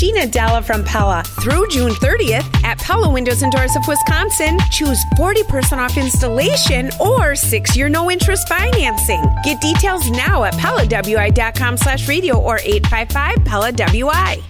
Gina Della from Pella. Through June 30th at Pella Windows and Doors of Wisconsin, choose 40% off installation or six year no interest financing. Get details now at PellaWI.com slash radio or 855 Pella WI.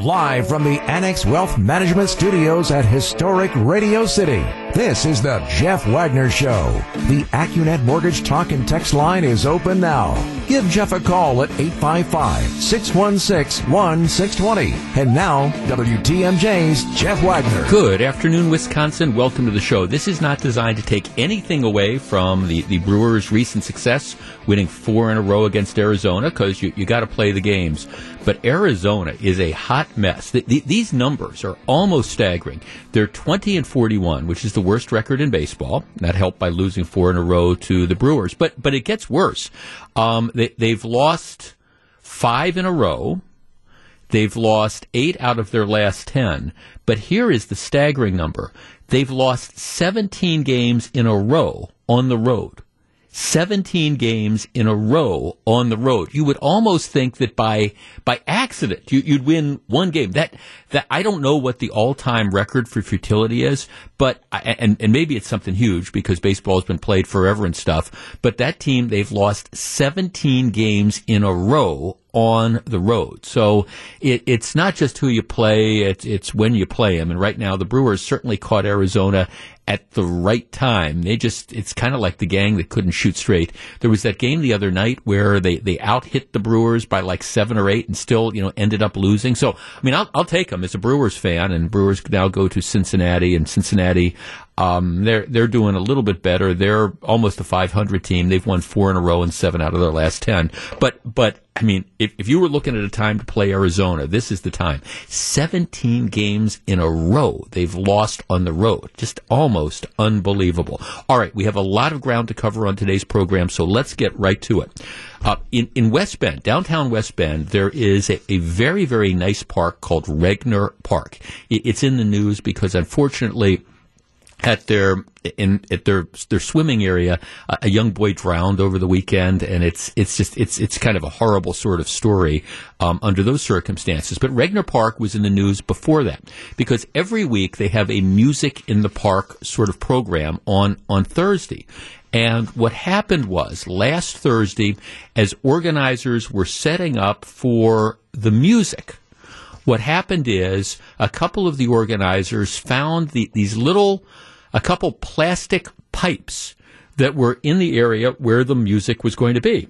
Live from the Annex Wealth Management Studios at historic Radio City, this is the Jeff Wagner Show. The Accunet Mortgage Talk and Text line is open now. Give Jeff a call at 855-616-1620. And now, WTMJ's Jeff Wagner. Good afternoon, Wisconsin. Welcome to the show. This is not designed to take anything away from the, the Brewers' recent success, winning four in a row against Arizona, because you, you got to play the games. But Arizona is a hot mess. The, the, these numbers are almost staggering. They're 20 and 41, which is the worst record in baseball. Not helped by losing four in a row to the Brewers. But but it gets worse. Um, they, they've lost five in a row. They've lost eight out of their last 10. But here is the staggering number. They've lost 17 games in a row on the road. 17 games in a row on the road. You would almost think that by by accident you, would win one game. That that I don't know what the all-time record for futility is, but and and maybe it's something huge because baseball has been played forever and stuff. But that team they've lost 17 games in a row on the road. So it, it's not just who you play, it's, it's when you play them. And right now, the Brewers certainly caught Arizona at the right time. They just, it's kind of like the gang that couldn't shoot straight. There was that game the other night where they, they out hit the Brewers by like seven or eight and still, you know, ended up losing. So, I mean, I'll, I'll take them as a Brewers fan and Brewers now go to Cincinnati and Cincinnati, um, they're they're doing a little bit better. They're almost a 500 team. They've won four in a row and seven out of their last ten. But but I mean, if if you were looking at a time to play Arizona, this is the time. 17 games in a row they've lost on the road. Just almost unbelievable. All right, we have a lot of ground to cover on today's program, so let's get right to it. Uh, in, in West Bend, downtown West Bend, there is a, a very, very nice park called Regner Park. It, it's in the news because unfortunately, at their in at their their swimming area, a young boy drowned over the weekend, and it's it's just it's it's kind of a horrible sort of story um, under those circumstances. But Regner Park was in the news before that because every week they have a music in the park sort of program on on Thursday. And what happened was last Thursday, as organizers were setting up for the music, what happened is a couple of the organizers found the, these little a couple plastic pipes that were in the area where the music was going to be.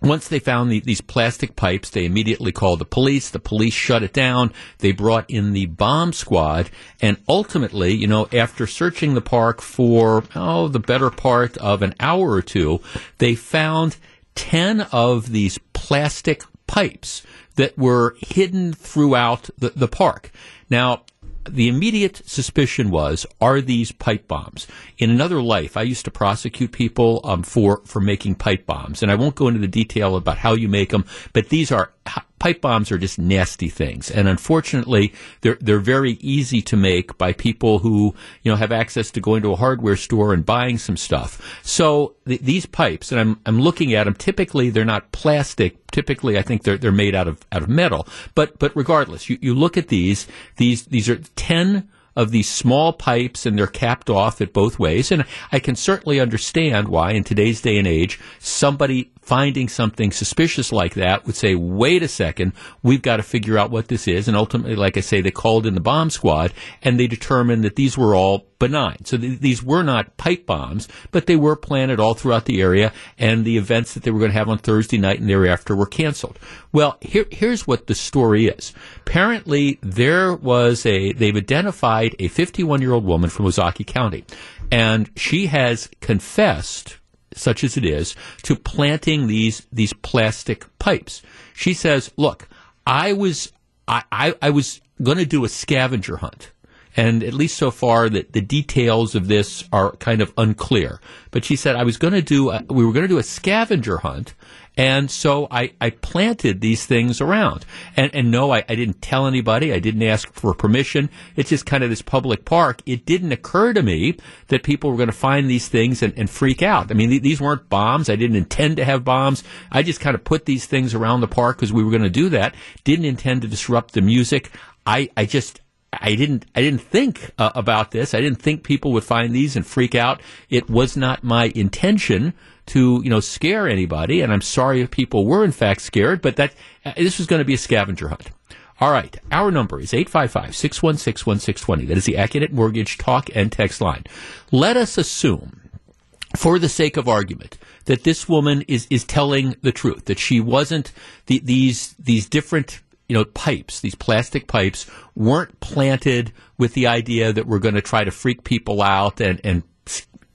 Once they found the, these plastic pipes, they immediately called the police. The police shut it down. They brought in the bomb squad. And ultimately, you know, after searching the park for, oh, the better part of an hour or two, they found 10 of these plastic pipes that were hidden throughout the, the park. Now, the immediate suspicion was, are these pipe bombs? In another life, I used to prosecute people um, for for making pipe bombs, and I won't go into the detail about how you make them, but these are pipe bombs are just nasty things, and unfortunately, they're they're very easy to make by people who you know have access to going to a hardware store and buying some stuff. So th- these pipes, and I'm I'm looking at them. Typically, they're not plastic. Typically, I think they're they're made out of out of metal. But but regardless, you, you look at these. These these are ten of these small pipes and they're capped off at both ways. And I can certainly understand why in today's day and age, somebody finding something suspicious like that would say, wait a second, we've got to figure out what this is. And ultimately, like I say, they called in the bomb squad and they determined that these were all benign. So th- these were not pipe bombs, but they were planted all throughout the area and the events that they were going to have on Thursday night and thereafter were canceled. Well, here, here's what the story is. Apparently, there was a, they've identified a 51 year old woman from Ozaukee County and she has confessed such as it is, to planting these these plastic pipes. She says, "Look, I was I, I, I was going to do a scavenger hunt." And at least so far, that the details of this are kind of unclear. But she said I was going to do, a, we were going to do a scavenger hunt, And so I, I planted these things around. And, and no, I, I didn't tell anybody. I didn't ask for permission. It's just kind of this public park. It didn't occur to me that people were going to find these things and, and freak out. I mean, th- these weren't bombs. I didn't intend to have bombs. I just kind of put these things around the park because we were going to do that. Didn't intend to disrupt the music. I, I just, I didn't I didn't think uh, about this. I didn't think people would find these and freak out. It was not my intention to you know scare anybody, and I'm sorry if people were in fact scared. But that uh, this was going to be a scavenger hunt. All right, our number is 855-616-1620. That is the Accunet Mortgage talk and text line. Let us assume, for the sake of argument, that this woman is, is telling the truth, that she wasn't the, these these different you know, pipes, these plastic pipes weren't planted with the idea that we're going to try to freak people out and, and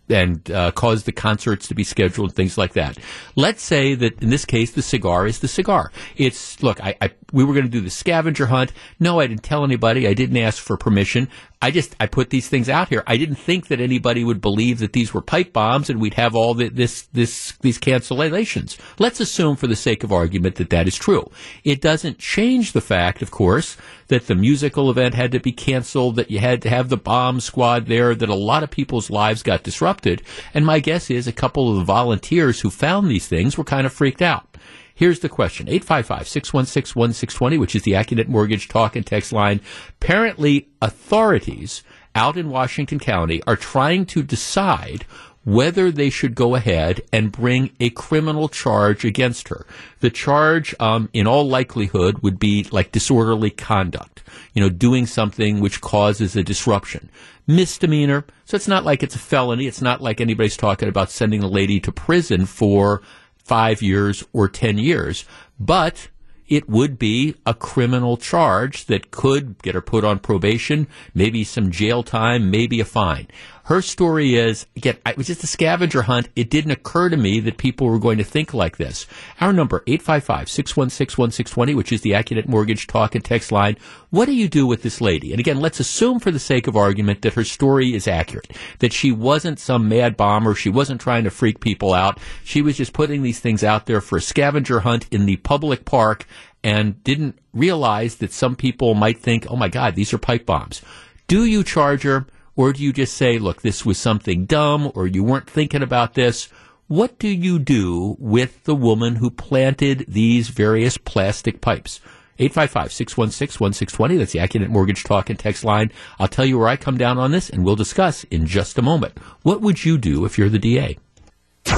and uh, cause the concerts to be scheduled and things like that. Let's say that in this case, the cigar is the cigar. It's look, I, I we were going to do the scavenger hunt. No, I didn't tell anybody. I didn't ask for permission. I just I put these things out here. I didn't think that anybody would believe that these were pipe bombs and we'd have all the, this this these cancellations. Let's assume, for the sake of argument, that that is true. It doesn't change the fact, of course, that the musical event had to be canceled, that you had to have the bomb squad there, that a lot of people's lives got disrupted. And my guess is a couple of the volunteers who found these things were kind of freaked out. Here's the question 855 616 1620, which is the Accunet Mortgage talk and text line. Apparently, authorities out in Washington County are trying to decide whether they should go ahead and bring a criminal charge against her. The charge, um, in all likelihood, would be like disorderly conduct, you know, doing something which causes a disruption. Misdemeanor, so it's not like it's a felony. It's not like anybody's talking about sending a lady to prison for five years or ten years, but it would be a criminal charge that could get her put on probation, maybe some jail time, maybe a fine. Her story is, again, it was just a scavenger hunt. It didn't occur to me that people were going to think like this. Our number, 855-616-1620, which is the Accunet Mortgage talk and text line. What do you do with this lady? And again, let's assume for the sake of argument that her story is accurate, that she wasn't some mad bomber. She wasn't trying to freak people out. She was just putting these things out there for a scavenger hunt in the public park and didn't realize that some people might think, oh my God, these are pipe bombs. Do you charge her? Or do you just say, look, this was something dumb or you weren't thinking about this? What do you do with the woman who planted these various plastic pipes? 855-616-1620. That's the Accunet Mortgage Talk and Text line. I'll tell you where I come down on this and we'll discuss in just a moment. What would you do if you're the DA?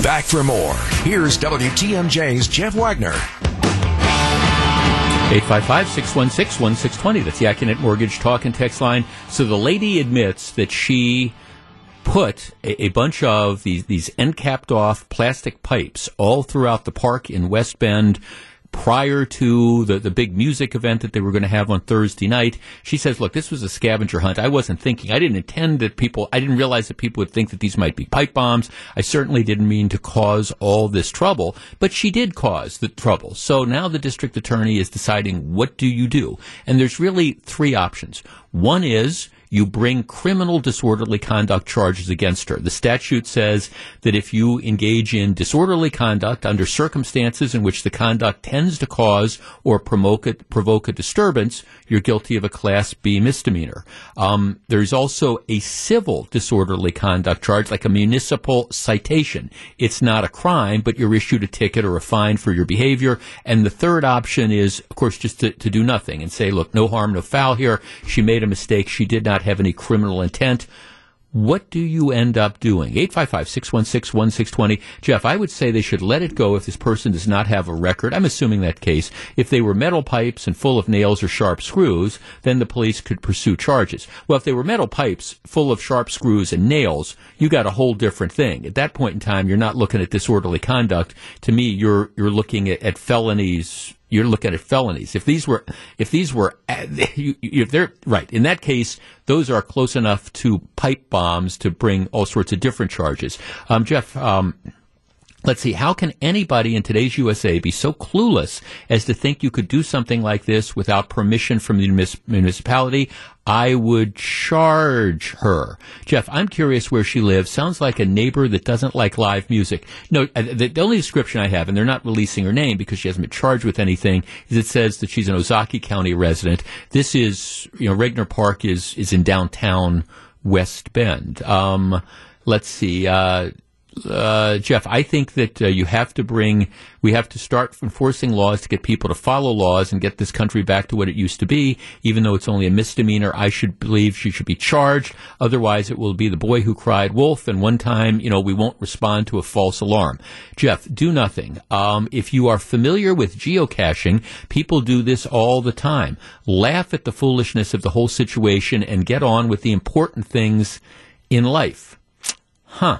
Back for more. Here's WTMJ's Jeff Wagner. 855-616-1620. That's the Accunet Mortgage Talk and Text line. So the lady admits that she put a, a, bunch of these, these end capped off plastic pipes all throughout the park in West Bend prior to the, the big music event that they were going to have on Thursday night. She says, look, this was a scavenger hunt. I wasn't thinking, I didn't intend that people, I didn't realize that people would think that these might be pipe bombs. I certainly didn't mean to cause all this trouble, but she did cause the trouble. So now the district attorney is deciding what do you do? And there's really three options. One is, you bring criminal disorderly conduct charges against her. The statute says that if you engage in disorderly conduct under circumstances in which the conduct tends to cause or provoke a, provoke a disturbance, you're guilty of a Class B misdemeanor. Um, there's also a civil disorderly conduct charge, like a municipal citation. It's not a crime, but you're issued a ticket or a fine for your behavior. And the third option is, of course, just to, to do nothing and say, look, no harm, no foul here. She made a mistake. She did not have any criminal intent. What do you end up doing? 855-616-1620. Jeff, I would say they should let it go if this person does not have a record. I'm assuming that case. If they were metal pipes and full of nails or sharp screws, then the police could pursue charges. Well, if they were metal pipes full of sharp screws and nails, you got a whole different thing. At that point in time, you're not looking at disorderly conduct. To me, you're, you're looking at, at felonies you're looking at felonies. If these were, if these were, if they're right in that case, those are close enough to pipe bombs to bring all sorts of different charges. Um, Jeff, um, Let's see, how can anybody in today's USA be so clueless as to think you could do something like this without permission from the municipality? I would charge her. Jeff, I'm curious where she lives. Sounds like a neighbor that doesn't like live music. No, uh, the, the, only description I have, and they're not releasing her name because she hasn't been charged with anything, is it says that she's an Ozaukee County resident. This is, you know, Regner Park is, is in downtown West Bend. Um, let's see, uh, uh, Jeff, I think that uh, you have to bring, we have to start enforcing laws to get people to follow laws and get this country back to what it used to be. Even though it's only a misdemeanor, I should believe she should be charged. Otherwise, it will be the boy who cried wolf. And one time, you know, we won't respond to a false alarm. Jeff, do nothing. Um, if you are familiar with geocaching, people do this all the time. Laugh at the foolishness of the whole situation and get on with the important things in life. Huh.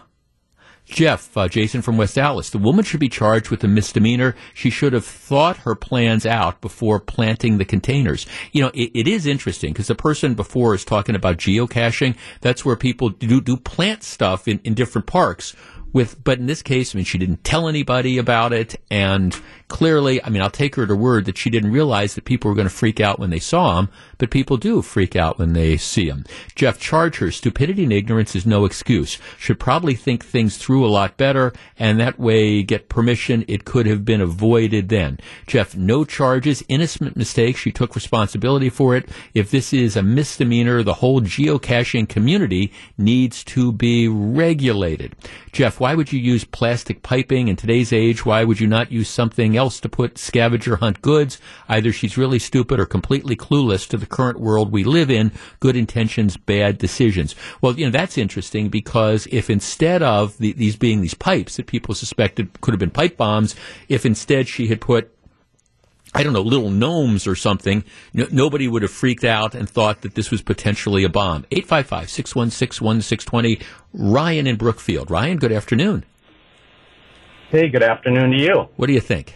Jeff, uh, Jason from West Allis, the woman should be charged with a misdemeanor. She should have thought her plans out before planting the containers. You know, it, it is interesting because the person before is talking about geocaching. That's where people do, do plant stuff in, in different parks with, but in this case, I mean, she didn't tell anybody about it, and clearly, I mean, I'll take her at her word that she didn't realize that people were going to freak out when they saw him, but people do freak out when they see him. Jeff Charger, stupidity and ignorance is no excuse. Should probably think things through a lot better, and that way get permission. It could have been avoided then. Jeff, no charges, innocent mistake. She took responsibility for it. If this is a misdemeanor, the whole geocaching community needs to be regulated. Jeff, why would you use plastic piping in today's age? Why would you not use something else to put scavenger hunt goods? Either she's really stupid or completely clueless to the current world we live in. Good intentions, bad decisions. Well, you know, that's interesting because if instead of the, these being these pipes that people suspected could have been pipe bombs, if instead she had put I don't know, little gnomes or something, no, nobody would have freaked out and thought that this was potentially a bomb. 855 616 1620. Ryan in Brookfield. Ryan, good afternoon. Hey, good afternoon to you. What do you think?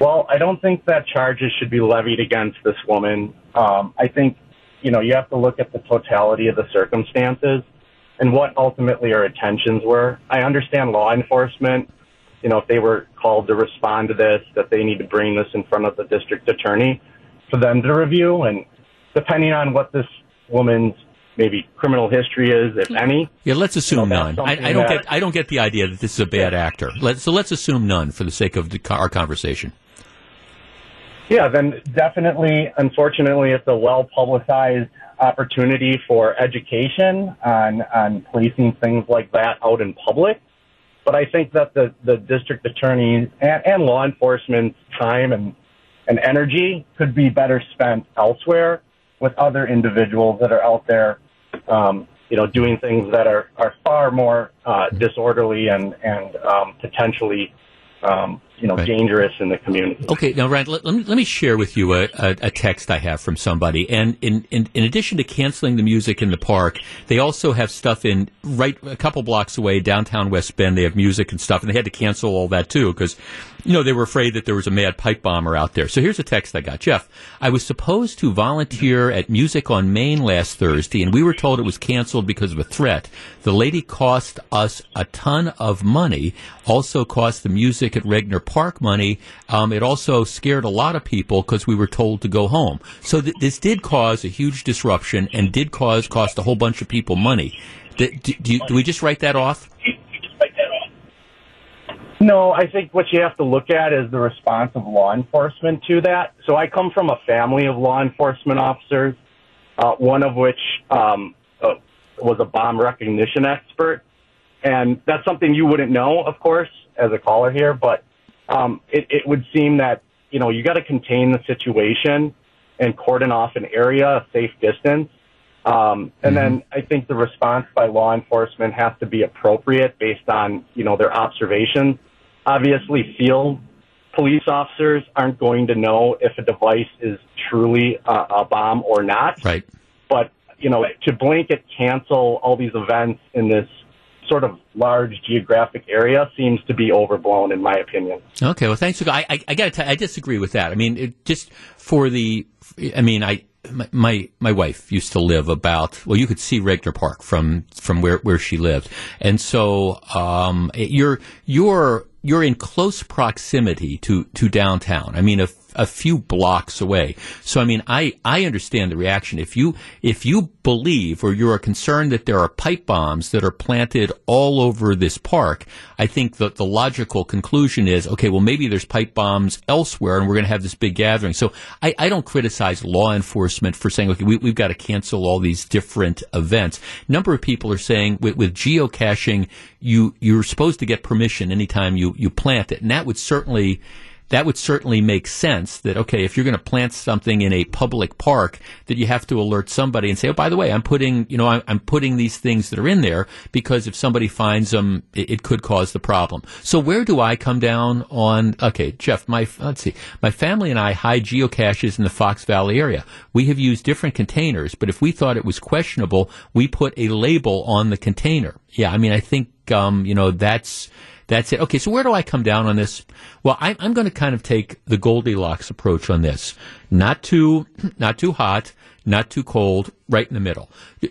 Well, I don't think that charges should be levied against this woman. Um, I think, you know, you have to look at the totality of the circumstances and what ultimately her intentions were. I understand law enforcement you know, if they were called to respond to this, that they need to bring this in front of the district attorney for them to review. And depending on what this woman's maybe criminal history is, if any. Yeah, let's assume you know, none. I, I, don't that, get I don't get the idea that this is a bad actor. Let, so let's assume none for the sake of the, our conversation. Yeah, then definitely, unfortunately, it's a well publicized opportunity for education on on placing things like that out in public. But I think that the, the district attorney and, and law enforcement's time and, and energy could be better spent elsewhere with other individuals that are out there, um, you know, doing things that are, are far more uh, disorderly and, and um, potentially um, you know, right. dangerous in the community. Okay, now Ryan, let, let, me, let me share with you a, a, a, text I have from somebody. And in, in, in addition to canceling the music in the park, they also have stuff in right a couple blocks away, downtown West Bend. They have music and stuff, and they had to cancel all that too because you know, they were afraid that there was a mad pipe bomber out there. So here's a text I got. Jeff, I was supposed to volunteer at Music on Main last Thursday, and we were told it was canceled because of a threat. The lady cost us a ton of money, also cost the music at Regner Park money. Um, it also scared a lot of people because we were told to go home. So th- this did cause a huge disruption and did cause cost a whole bunch of people money. Do, do, do we just write that off? No, I think what you have to look at is the response of law enforcement to that. So I come from a family of law enforcement officers, uh, one of which um, uh, was a bomb recognition expert. And that's something you wouldn't know, of course, as a caller here, but um, it, it would seem that, you know, you got to contain the situation and cordon off an area a safe distance. Um, and mm-hmm. then I think the response by law enforcement has to be appropriate based on, you know, their observations obviously field police officers aren't going to know if a device is truly a, a bomb or not. Right. But, you know, to blanket cancel all these events in this sort of large geographic area seems to be overblown, in my opinion. Okay, well, thanks. I, I, I got to I disagree with that. I mean, it, just for the, I mean, I, my, my, my wife used to live about well you could see Regner Park from from where where she lived and so um, you're you're you're in close proximity to to downtown I mean if a few blocks away. So I mean, I I understand the reaction. If you if you believe or you are concerned that there are pipe bombs that are planted all over this park, I think that the logical conclusion is okay. Well, maybe there's pipe bombs elsewhere, and we're going to have this big gathering. So I, I don't criticize law enforcement for saying okay, we, have got to cancel all these different events. A number of people are saying with, with geocaching, you you're supposed to get permission anytime you you plant it, and that would certainly that would certainly make sense that, okay, if you're going to plant something in a public park, that you have to alert somebody and say, oh, by the way, I'm putting, you know, I'm, I'm putting these things that are in there because if somebody finds them, it, it, could cause the problem. So where do I come down on, okay, Jeff, my, let's see, my family and I hide geocaches in the Fox Valley area. We have used different containers, but if we thought it was questionable, we put a label on the container. Yeah, I mean, I think, um, you know, that's, that's it. Okay, so where do I come down on this? Well, I, I'm going to kind of take the Goldilocks approach on this. Not too, not too hot, not too cold, right in the middle.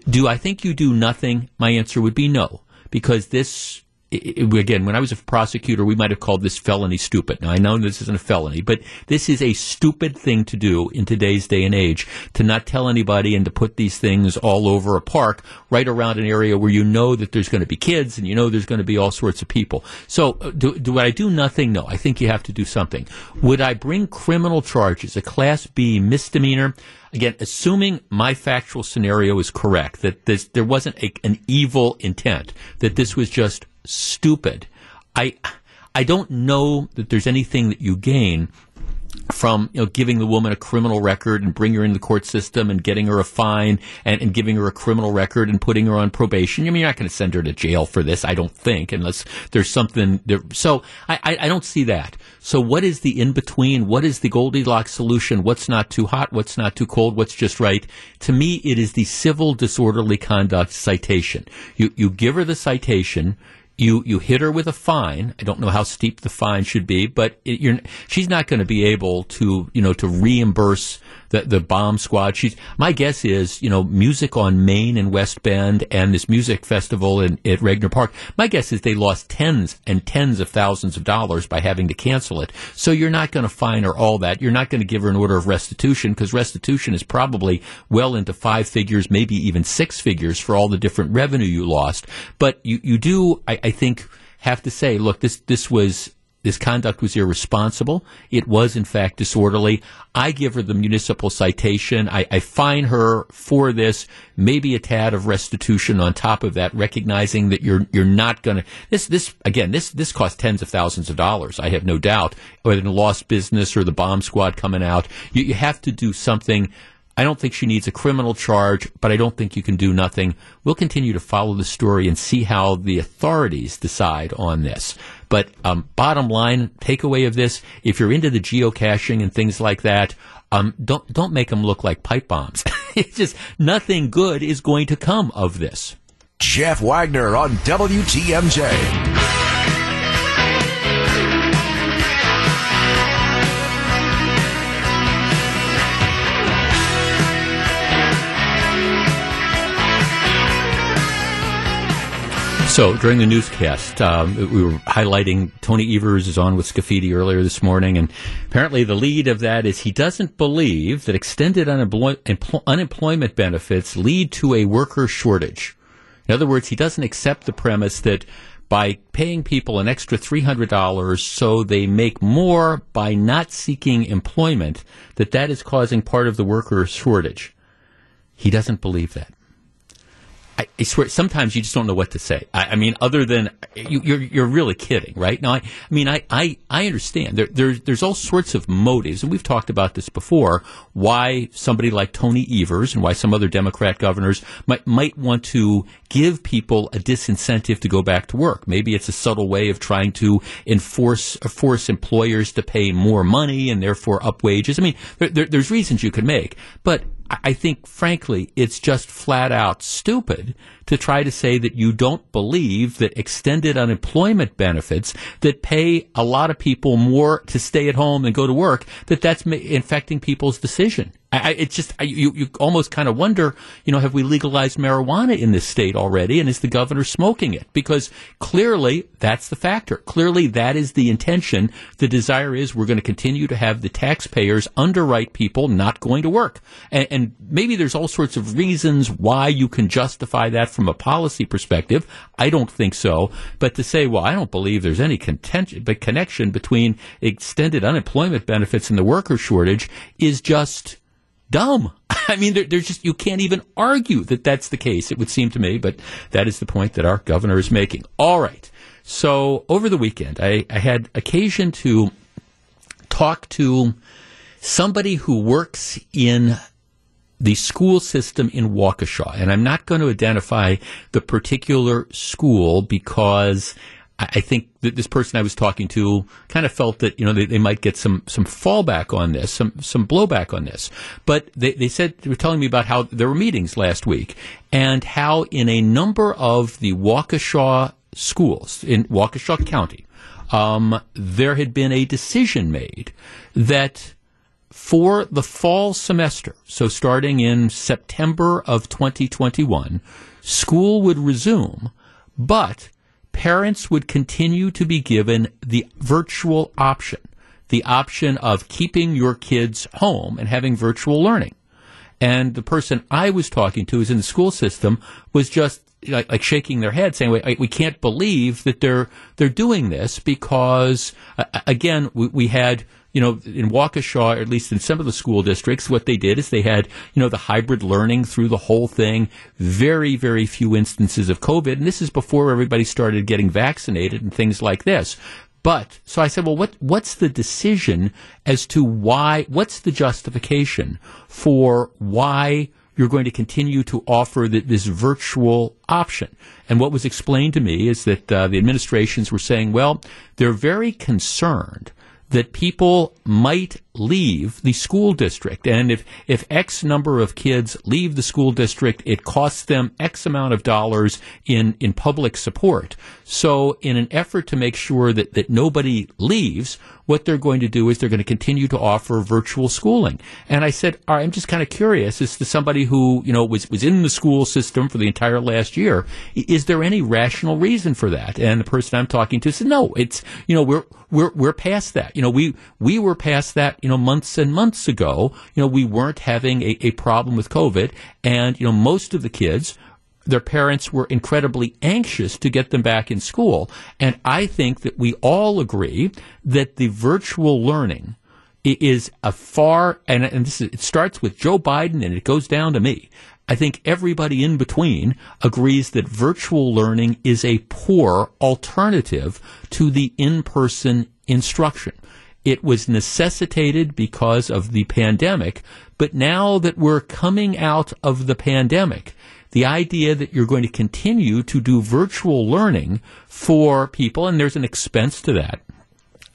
Do I think you do nothing? My answer would be no, because this it, again, when I was a prosecutor, we might have called this felony stupid. Now, I know this isn't a felony, but this is a stupid thing to do in today's day and age to not tell anybody and to put these things all over a park right around an area where you know that there's going to be kids and you know there's going to be all sorts of people. So, uh, do, do I do nothing? No. I think you have to do something. Would I bring criminal charges, a Class B misdemeanor? Again, assuming my factual scenario is correct, that this, there wasn't a, an evil intent, that this was just stupid. I I don't know that there's anything that you gain from you know giving the woman a criminal record and bring her in the court system and getting her a fine and, and giving her a criminal record and putting her on probation. I mean, you're not going to send her to jail for this, I don't think, unless there's something. There. So I, I, I don't see that. So what is the in between? What is the Goldilocks solution? What's not too hot? What's not too cold? What's just right? To me, it is the civil disorderly conduct citation. You you give her the citation you you hit her with a fine. I don't know how steep the fine should be, but it, she's not going to be able to you know to reimburse the, the bomb squad. She's my guess is you know music on Main and West Bend and this music festival in, at Regner Park. My guess is they lost tens and tens of thousands of dollars by having to cancel it. So you're not going to fine her all that. You're not going to give her an order of restitution because restitution is probably well into five figures, maybe even six figures for all the different revenue you lost. But you you do I, I think have to say, look, this this was this conduct was irresponsible. It was, in fact, disorderly. I give her the municipal citation. I, I fine her for this, maybe a tad of restitution on top of that, recognizing that you're you're not going to this this again this this cost tens of thousands of dollars. I have no doubt, whether in lost business or the bomb squad coming out. You, you have to do something I don't think she needs a criminal charge, but I don't think you can do nothing. We'll continue to follow the story and see how the authorities decide on this. But um, bottom line, takeaway of this: if you're into the geocaching and things like that, um, don't don't make them look like pipe bombs. it's just nothing good is going to come of this. Jeff Wagner on WTMJ. So during the newscast, um, we were highlighting Tony Evers is on with Scaffidi earlier this morning, and apparently the lead of that is he doesn't believe that extended unemploy- unemployment benefits lead to a worker shortage. In other words, he doesn't accept the premise that by paying people an extra $300 so they make more by not seeking employment, that that is causing part of the worker shortage. He doesn't believe that. I, I, swear, sometimes you just don't know what to say. I, I mean, other than you, are you're, you're really kidding, right? Now, I, I mean, I, I, I understand there, there's there's all sorts of motives, and we've talked about this before. Why somebody like Tony Evers and why some other Democrat governors might might want to give people a disincentive to go back to work. Maybe it's a subtle way of trying to enforce uh, force employers to pay more money and therefore up wages. I mean, there, there, there's reasons you could make, but I think, frankly, it's just flat out stupid to try to say that you don't believe that extended unemployment benefits that pay a lot of people more to stay at home and go to work, that that's infecting people's decision. I, it's just I, you, you almost kind of wonder, you know, have we legalized marijuana in this state already, and is the governor smoking it? Because clearly that's the factor. Clearly that is the intention. The desire is we're going to continue to have the taxpayers underwrite people not going to work, and, and maybe there's all sorts of reasons why you can justify that from a policy perspective. I don't think so, but to say, well, I don't believe there's any contention, but connection between extended unemployment benefits and the worker shortage is just dumb. I mean, there, there's just, you can't even argue that that's the case, it would seem to me, but that is the point that our governor is making. All right. So over the weekend, I, I had occasion to talk to somebody who works in the school system in Waukesha. And I'm not going to identify the particular school because I think that this person I was talking to kind of felt that you know they, they might get some some fallback on this, some some blowback on this. But they, they said they were telling me about how there were meetings last week and how in a number of the Waukesha schools in Waukesha County, um, there had been a decision made that for the fall semester, so starting in September of 2021, school would resume, but parents would continue to be given the virtual option, the option of keeping your kids home and having virtual learning. And the person I was talking to, who's in the school system, was just like, like shaking their head, saying, "We, we can't believe that they're they're doing this because, uh, again, we, we had." You know, in Waukesha, or at least in some of the school districts, what they did is they had, you know, the hybrid learning through the whole thing. Very, very few instances of COVID. And this is before everybody started getting vaccinated and things like this. But so I said, well, what what's the decision as to why? What's the justification for why you're going to continue to offer the, this virtual option? And what was explained to me is that uh, the administrations were saying, well, they're very concerned that people might leave the school district. And if, if X number of kids leave the school district, it costs them X amount of dollars in, in public support. So in an effort to make sure that, that nobody leaves, what they're going to do is they're going to continue to offer virtual schooling. And I said, I'm just kind of curious as to somebody who, you know, was, was in the school system for the entire last year. Is there any rational reason for that? And the person I'm talking to said, no, it's, you know, we're, we're, we're past that. You know, we, we were past that you know, months and months ago, you know, we weren't having a, a problem with COVID. And, you know, most of the kids their parents were incredibly anxious to get them back in school. And I think that we all agree that the virtual learning is a far, and, and this is, it starts with Joe Biden and it goes down to me. I think everybody in between agrees that virtual learning is a poor alternative to the in-person instruction. It was necessitated because of the pandemic. But now that we're coming out of the pandemic, the idea that you're going to continue to do virtual learning for people, and there's an expense to that,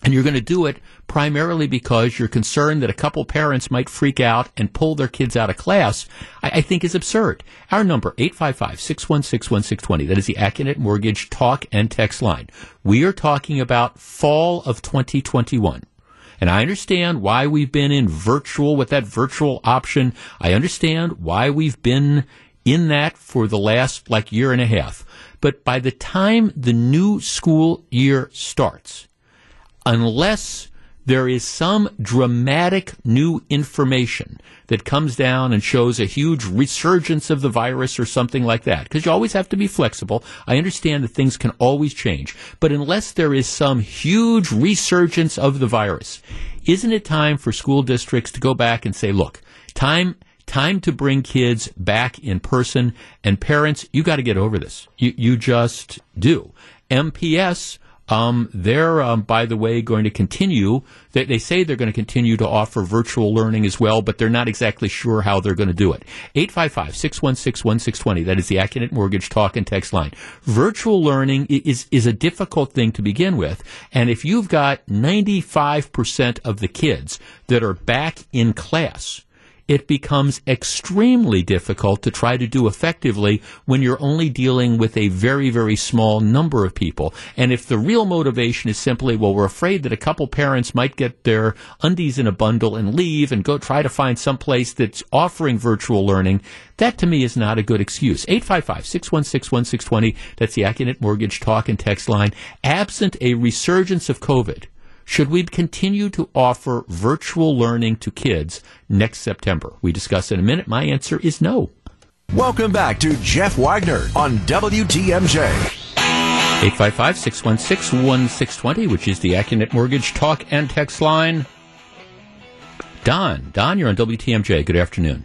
and you're going to do it primarily because you're concerned that a couple parents might freak out and pull their kids out of class, I, I think is absurd. Our number, 855-616-1620. That is the Accunet Mortgage talk and text line. We are talking about fall of 2021. And I understand why we've been in virtual with that virtual option. I understand why we've been in that for the last like year and a half. But by the time the new school year starts, unless there is some dramatic new information that comes down and shows a huge resurgence of the virus or something like that. Because you always have to be flexible. I understand that things can always change. But unless there is some huge resurgence of the virus, isn't it time for school districts to go back and say, look, time time to bring kids back in person and parents you got to get over this you you just do MPS um, they're, um, by the way, going to continue. They, they, say they're going to continue to offer virtual learning as well, but they're not exactly sure how they're going to do it. 855-616-1620. That is the Accunet Mortgage talk and text line. Virtual learning is, is a difficult thing to begin with. And if you've got 95% of the kids that are back in class, it becomes extremely difficult to try to do effectively when you're only dealing with a very, very small number of people. And if the real motivation is simply, well, we're afraid that a couple parents might get their undies in a bundle and leave and go try to find some place that's offering virtual learning, that to me is not a good excuse. 855-616-1620, that's the Accunet Mortgage talk and text line. Absent a resurgence of COVID, should we continue to offer virtual learning to kids next September? We discuss in a minute. My answer is no. Welcome back to Jeff Wagner on WTMJ. 855-616-1620, which is the Accunet Mortgage talk and text line. Don, Don, you're on WTMJ. Good afternoon.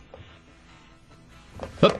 Oh,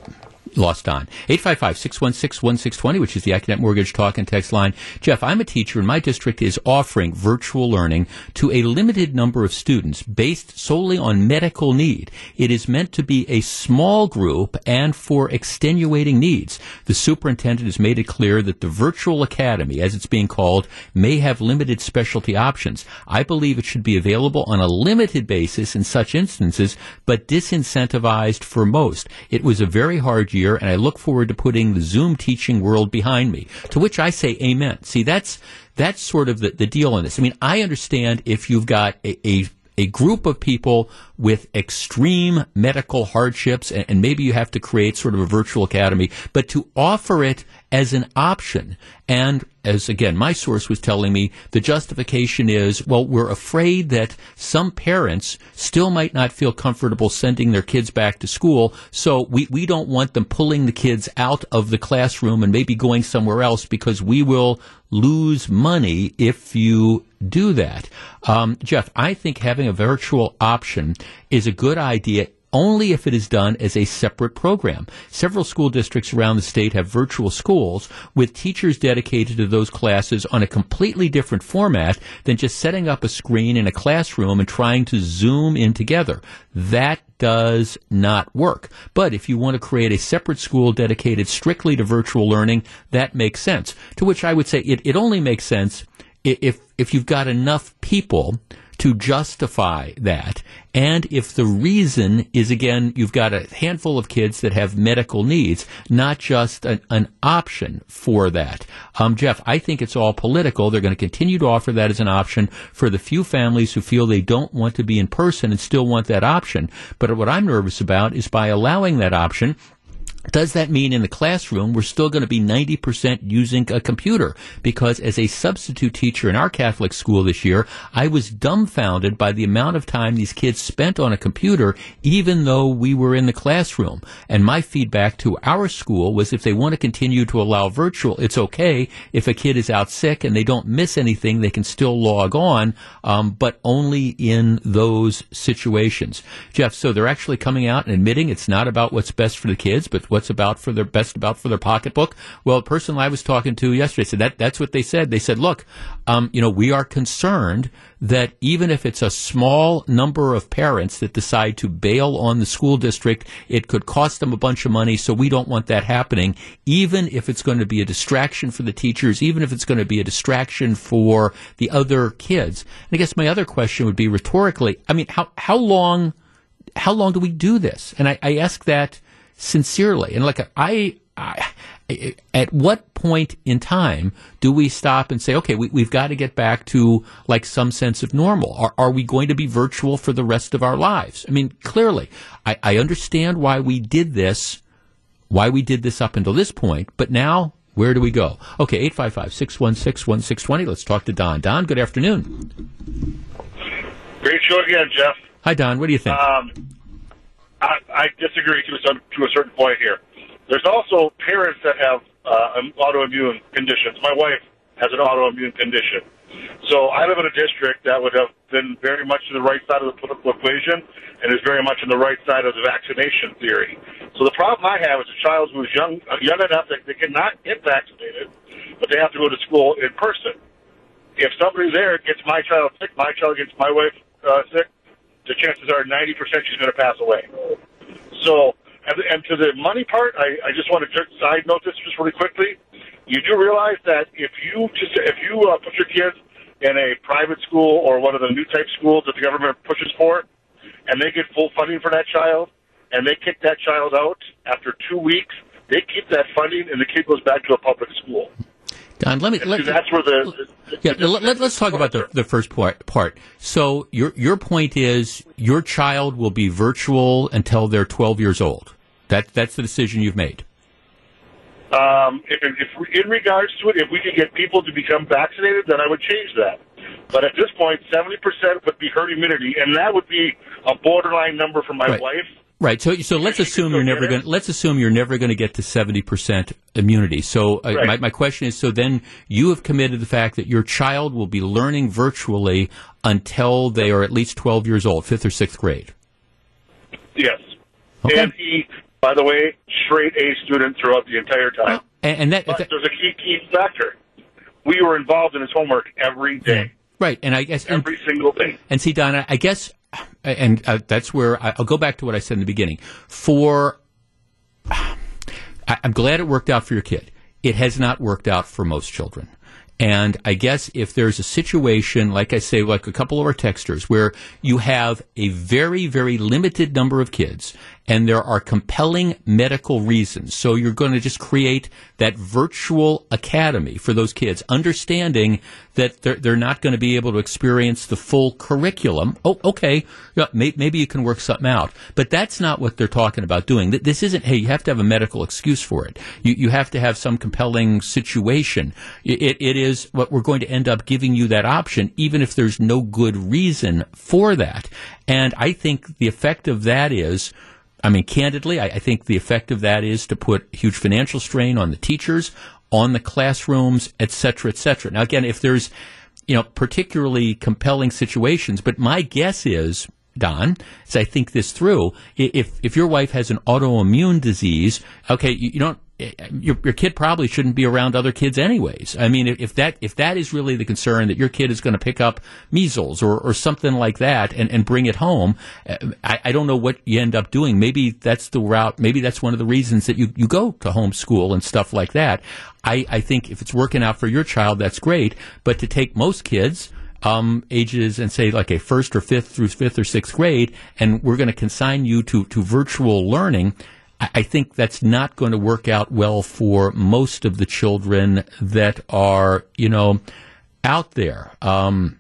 lost on. 855-616-1620, which is the Accunet Mortgage Talk and Text line. Jeff, I'm a teacher and my district is offering virtual learning to a limited number of students based solely on medical need. It is meant to be a small group and for extenuating needs. The superintendent has made it clear that the virtual academy, as it's being called, may have limited specialty options. I believe it should be available on a limited basis in such instances, but disincentivized for most. It was a very hard year year, and I look forward to putting the Zoom teaching world behind me. To which I say amen. See, that's, that's sort of the, the deal on this. I mean, I understand if you've got a, a a group of people with extreme medical hardships, and, and, maybe you have to create sort of a virtual academy, but to offer it as an option. And as again, my source was telling me, the justification is, well, we're afraid that some parents still might not feel comfortable sending their kids back to school, so we, we don't want them pulling the kids out of the classroom and maybe going somewhere else because we will lose money if you do that. Um, Jeff, I think having a virtual option is a good idea only if it is done as a separate program. Several school districts around the state have virtual schools with teachers dedicated to those classes on a completely different format than just setting up a screen in a classroom and trying to zoom in together. That does not work. But if you want to create a separate school dedicated strictly to virtual learning, that makes sense. To which I would say it, it only makes sense if if you've got enough people to justify that. And if the reason is again, you've got a handful of kids that have medical needs, not just an, an option for that. Um, Jeff, I think it's all political. They're going to continue to offer that as an option for the few families who feel they don't want to be in person and still want that option. But what I'm nervous about is by allowing that option, does that mean in the classroom we're still going to be 90% using a computer? Because as a substitute teacher in our Catholic school this year, I was dumbfounded by the amount of time these kids spent on a computer, even though we were in the classroom. And my feedback to our school was if they want to continue to allow virtual, it's okay. If a kid is out sick and they don't miss anything, they can still log on, um, but only in those situations. Jeff, so they're actually coming out and admitting it's not about what's best for the kids, but what's about for their best about for their pocketbook. Well, the person I was talking to yesterday said that that's what they said. They said, look, um, you know, we are concerned that even if it's a small number of parents that decide to bail on the school district, it could cost them a bunch of money. So we don't want that happening, even if it's going to be a distraction for the teachers, even if it's going to be a distraction for the other kids. And I guess my other question would be rhetorically, I mean, how, how long, how long do we do this? And I, I ask that sincerely. And like I, I, at what point in time do we stop and say, okay, we, have got to get back to like some sense of normal? Are, are, we going to be virtual for the rest of our lives? I mean, clearly, I, I understand why we did this, why we did this up until this point, but now where do we go? Okay, 855 616 1620. Let's talk to Don. Don, good afternoon. Great show again, Jeff. Hi, Don. What do you think? Um, I, I disagree to a, to a certain point here. There's also parents that have uh, autoimmune conditions. My wife has an autoimmune condition. So I live in a district that would have been very much to the right side of the political equation and is very much on the right side of the vaccination theory. So the problem I have is a child who is young, uh, young enough that they cannot get vaccinated, but they have to go to school in person. If somebody there gets my child sick, my child gets my wife uh, sick, the chances are 90% she's going to pass away. So, and, and to the money part, I, I just want to side note this just really quickly. You do realize that if you just if you uh, put your kids in a private school or one of the new type schools that the government pushes for, and they get full funding for that child, and they kick that child out after two weeks, they keep that funding, and the kid goes back to a public school. Don, let me. Let, that's where the, yeah. The, let, us talk about the, the first part. Part. So your your point is your child will be virtual until they're 12 years old. That that's the decision you've made. Um, if, if in regards to it, if we could get people to become vaccinated, then I would change that. But at this point, 70% would be herd immunity, and that would be a borderline number for my right. wife. Right. So, so let's assume you're never going. Let's assume you're never going to get to seventy percent immunity. So, uh, right. my, my question is: so then you have committed the fact that your child will be learning virtually until they are at least twelve years old, fifth or sixth grade. Yes. Okay. And he, by the way, straight A student throughout the entire time. And, and that, that, there's a key key factor. We were involved in his homework every day. Right, and I guess every and, single day. And see, Donna, I guess, and uh, that's where I, will go back to what I said in the beginning. For, I, I'm glad it worked out for your kid. It has not worked out for most children. And I guess if there's a situation, like I say, like a couple of our texters, where you have a very, very limited number of kids and there are compelling medical reasons. So you're going to just create that virtual academy for those kids, understanding that they're, they're not going to be able to experience the full curriculum. Oh, okay, yeah, may, maybe you can work something out. But that's not what they're talking about doing. This isn't, hey, you have to have a medical excuse for it. You, you have to have some compelling situation. It, it is what we're going to end up giving you that option, even if there's no good reason for that. And I think the effect of that is, I mean, candidly, I, I, think the effect of that is to put huge financial strain on the teachers, on the classrooms, et cetera, et cetera. Now, again, if there's, you know, particularly compelling situations, but my guess is, Don, as I think this through, if if your wife has an autoimmune disease, okay, you, you don't your, your kid probably shouldn't be around other kids anyways. I mean, if that if that is really the concern that your kid is going to pick up measles or, or something like that and, and bring it home, uh, I, I don't know what you end up doing. Maybe that's the route. Maybe that's one of the reasons that you, you go to homeschool and stuff like that. I, I think if it's working out for your child, that's great. But to take most kids, um, ages and say like a first or fifth through fifth or sixth grade, and we're going to consign you to, to virtual learning. I think that's not going to work out well for most of the children that are, you know, out there. Um,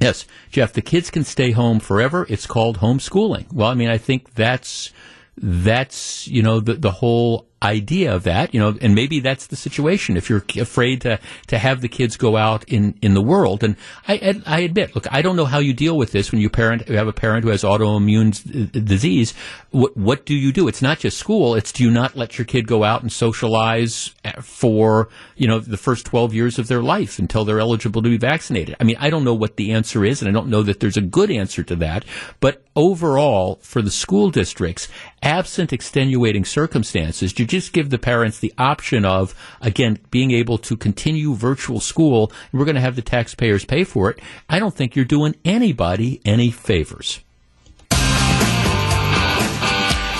yes, Jeff, the kids can stay home forever. It's called homeschooling. Well, I mean, I think that's that's you know the the whole idea of that, you know, and maybe that's the situation if you're afraid to, to have the kids go out in, in the world. And I, I admit, look, I don't know how you deal with this when you parent, you have a parent who has autoimmune disease. What, what do you do? It's not just school. It's do you not let your kid go out and socialize eh, for, you know, the first 12 years of their life until they're eligible to be vaccinated? I mean, I don't know what the answer is, and I don't know that there's a good answer to that. But overall, for the school districts, absent extenuating circumstances, you just give the parents the option of, again, being able to continue virtual school, and we're going to have the taxpayers pay for it, I don't think you're doing anybody any favors.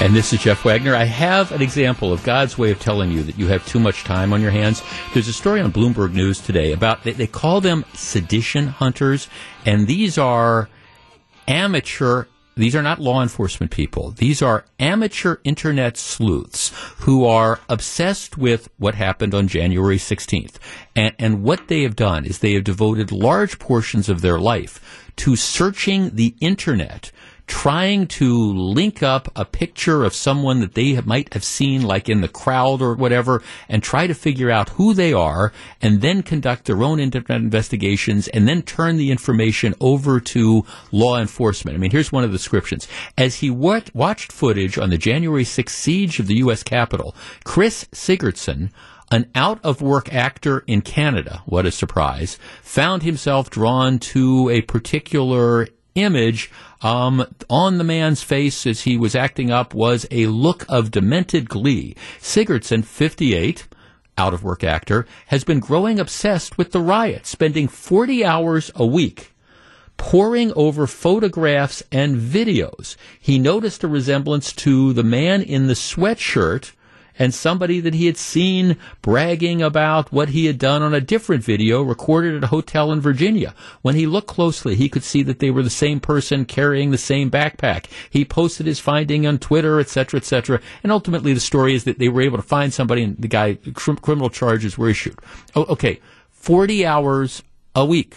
And this is Jeff Wagner. I have an example of God's way of telling you that you have too much time on your hands. There's a story on Bloomberg News today about, they, they call them sedition hunters, and these are amateur these are not law enforcement people. These are amateur internet sleuths who are obsessed with what happened on January 16th. And, and, what they have done is they have devoted large portions of their life to searching the internet trying to link up a picture of someone that they might have seen like in the crowd or whatever and try to figure out who they are and then conduct their own internet investigations and then turn the information over to law enforcement. I mean, here's one of the descriptions. As he watched footage on the January 6th siege of the U.S. Capitol, Chris Sigurdsson an out of work actor in Canada, what a surprise, found himself drawn to a particular image um, on the man's face as he was acting up was a look of demented glee. Sigurdsson, 58, out of work actor, has been growing obsessed with the riot, spending 40 hours a week poring over photographs and videos. He noticed a resemblance to the man in the sweatshirt and somebody that he had seen bragging about what he had done on a different video recorded at a hotel in Virginia. When he looked closely, he could see that they were the same person carrying the same backpack. He posted his finding on Twitter, etc., etc., and ultimately the story is that they were able to find somebody and the guy criminal charges were issued. Oh, okay, 40 hours a week.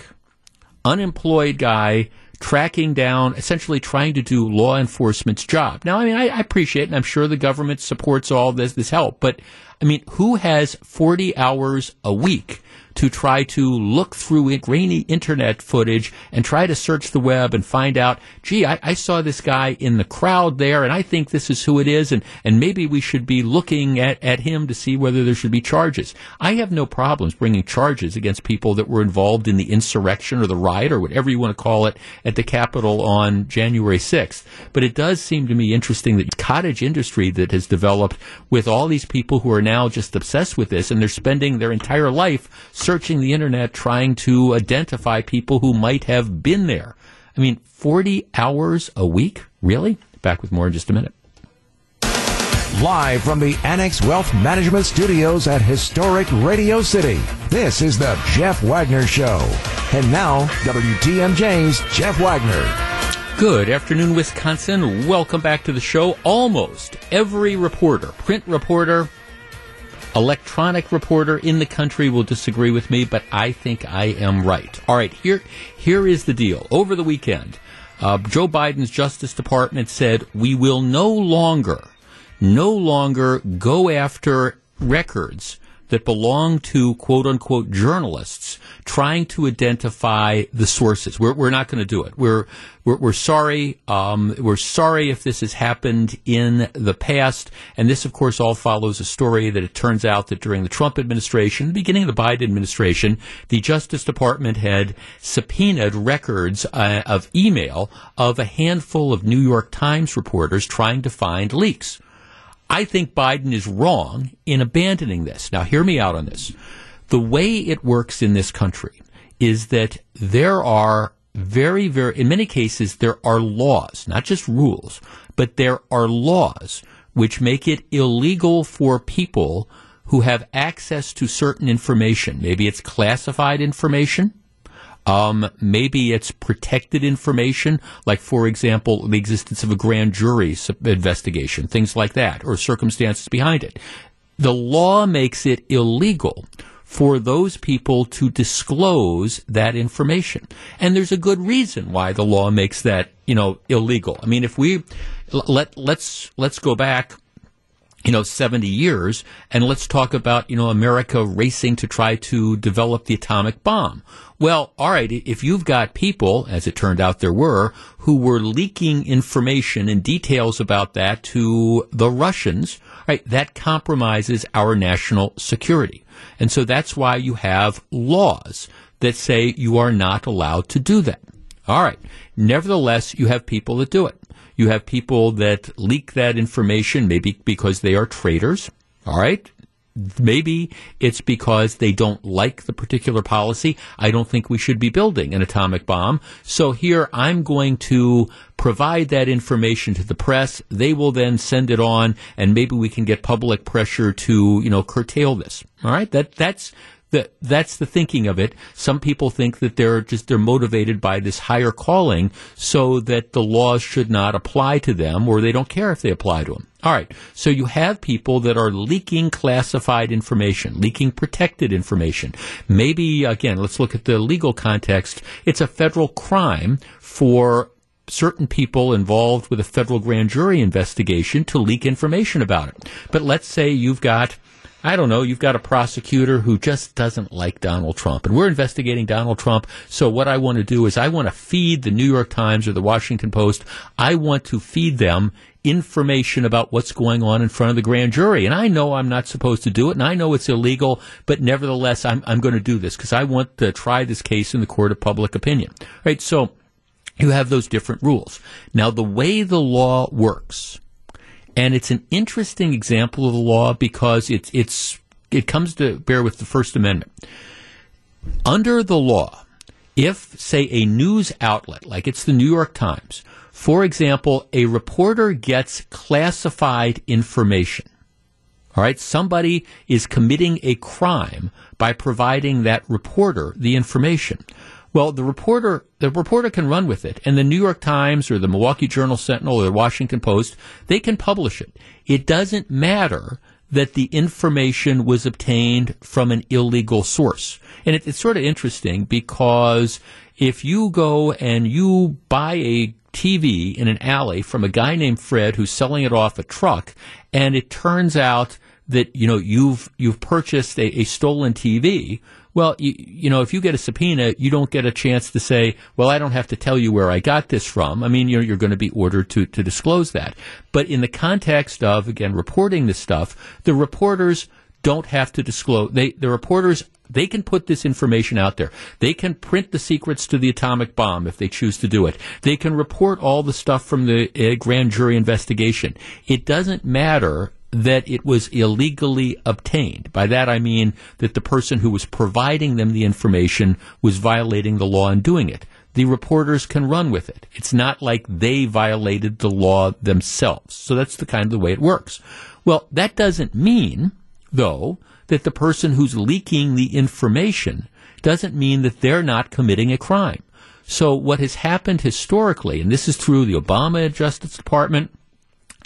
Unemployed guy tracking down, essentially trying to do law enforcement's job. Now, I mean, I, I appreciate, and I'm sure the government supports all this, this help, but I mean, who has 40 hours a week to try to look through grainy internet footage and try to search the web and find out, gee, I, I, saw this guy in the crowd there and I think this is who it is and, and maybe we should be looking at, at him to see whether there should be charges. I have no problems bringing charges against people that were involved in the insurrection or the riot or whatever you want to call it at the Capitol on January 6th. But it does seem to me interesting that cottage industry that has developed with all these people who are now just obsessed with this and they're spending their entire life searching the internet trying to identify people who might have been there. I mean, 40 hours a week? Really? Back with more in just a minute. Live from the Annex Wealth Management Studios at historic Radio City, this is the Jeff Wagner Show. And now, WTMJ's Jeff Wagner. Good afternoon, Wisconsin. Welcome back to the show. Almost every reporter, print reporter, electronic reporter in the country will disagree with me, but I think I am right. All right, here here is the deal. Over the weekend, uh, Joe Biden's Justice Department said we will no longer, no longer go after records that belong to quote unquote journalists trying to identify the sources. We're, we're not going to do it. We're, we're, we're sorry. Um, we're sorry if this has happened in the past. And this, of course, all follows a story that it turns out that during the Trump administration, the beginning of the Biden administration, the Justice Department had subpoenaed records uh, of email of a handful of New York Times reporters trying to find leaks. I think Biden is wrong in abandoning this. Now, hear me out on this. The way it works in this country is that there are very, very, in many cases, there are laws, not just rules, but there are laws which make it illegal for people who have access to certain information. Maybe it's classified information. Um, maybe it's protected information, like, for example, the existence of a grand jury investigation, things like that, or circumstances behind it. The law makes it illegal for those people to disclose that information. And there's a good reason why the law makes that, you know, illegal. I mean, if we let let's let's go back you know, 70 years, and let's talk about, you know, America racing to try to develop the atomic bomb. Well, all right, if you've got people, as it turned out there were, who were leaking information and details about that to the Russians, right, that compromises our national security. And so that's why you have laws that say you are not allowed to do that. All right. Nevertheless, you have people that do it. You have people that leak that information, maybe because they are traitors. All right maybe it's because they don't like the particular policy. I don't think we should be building an atomic bomb. So here I'm going to provide that information to the press. They will then send it on and maybe we can get public pressure to, you know, curtail this. All right. That, that's, that that's the thinking of it. Some people think that they're just they're motivated by this higher calling, so that the laws should not apply to them, or they don't care if they apply to them. All right, so you have people that are leaking classified information, leaking protected information. Maybe again, let's look at the legal context. It's a federal crime for certain people involved with a federal grand jury investigation to leak information about it. But let's say you've got I don't know, you've got a prosecutor who just doesn't like Donald Trump. And we're investigating Donald Trump. So what I want to do is I want to feed the New York Times or the Washington Post. I want to feed them information about what's going on in front of the grand jury. And I know I'm not supposed to do it and I know it's illegal, but nevertheless, I'm, I'm going to do this because I want to try this case in the court of public opinion. Right. So you have those different rules. Now, the way the law works, and it's an interesting example of the law because it's it's it comes to bear with the First Amendment. Under the law, if say a news outlet like it's the New York Times, for example, a reporter gets classified information. All right. Somebody is committing a crime by providing that reporter the information. Well, the reporter, the reporter can run with it, and the New York Times or the Milwaukee Journal Sentinel or the Washington Post, they can publish it. It doesn't matter that the information was obtained from an illegal source. And it, it's sort of interesting because if you go and you buy a TV in an alley from a guy named Fred who's selling it off a truck, and it turns out that you know you've you've purchased a, a stolen TV. Well, you, you, know, if you get a subpoena, you don't get a chance to say, well, I don't have to tell you where I got this from. I mean, you know, you're going to be ordered to, to disclose that. But in the context of, again, reporting this stuff, the reporters don't have to disclose. They, the reporters, they can put this information out there. They can print the secrets to the atomic bomb if they choose to do it. They can report all the stuff from the uh, grand jury investigation. It doesn't matter that it was illegally obtained. By that I mean that the person who was providing them the information was violating the law in doing it. The reporters can run with it. It's not like they violated the law themselves. So that's the kind of the way it works. Well, that doesn't mean, though, that the person who's leaking the information doesn't mean that they're not committing a crime. So what has happened historically, and this is through the Obama Justice Department,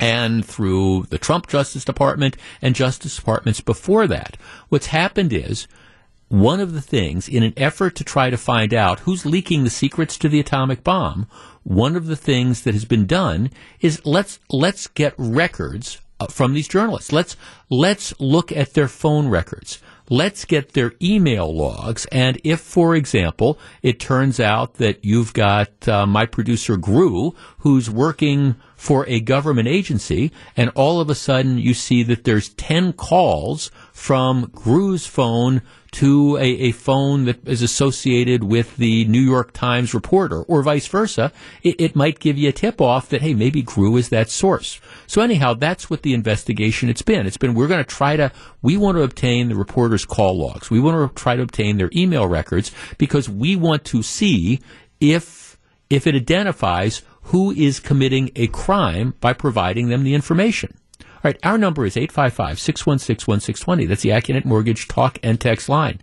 and through the Trump Justice Department and Justice Departments before that. What's happened is one of the things, in an effort to try to find out who's leaking the secrets to the atomic bomb, one of the things that has been done is let's let's get records uh, from these journalists. Let's let's look at their phone records let's get their email logs. And if, for example, it turns out that you've got uh, my producer Gru, who's working for a government agency, and all of a sudden you see that there's 10 calls from Gru's phone to a, a, phone that is associated with the New York Times reporter, or vice versa, it, it might give you a tip off that, hey, maybe Gru is that source. So anyhow, that's what the investigation it's been. It's been we're going to try to we want to obtain the reporters' call logs. We want to try to obtain their email records because we want to see if if it identifies who is committing a crime by providing them the information. Right, our number is 855-616-1620. That's the Accunet Mortgage talk and text line.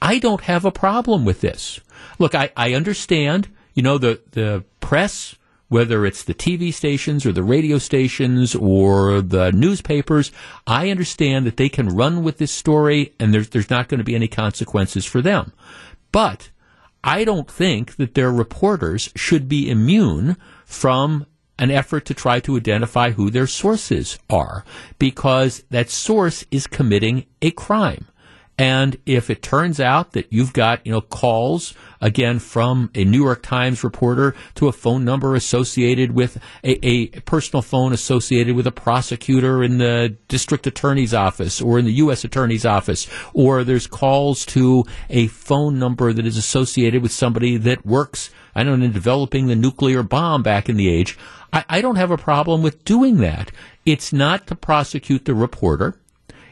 I don't have a problem with this. Look, I, I understand, you know, the, the press whether it's the TV stations or the radio stations or the newspapers, I understand that they can run with this story and there's, there's not going to be any consequences for them. But I don't think that their reporters should be immune from an effort to try to identify who their sources are because that source is committing a crime. And if it turns out that you've got, you know, calls again from a New York Times reporter to a phone number associated with a, a, personal phone associated with a prosecutor in the district attorney's office or in the U.S. attorney's office, or there's calls to a phone number that is associated with somebody that works, I don't know, in developing the nuclear bomb back in the age. I, I don't have a problem with doing that. It's not to prosecute the reporter.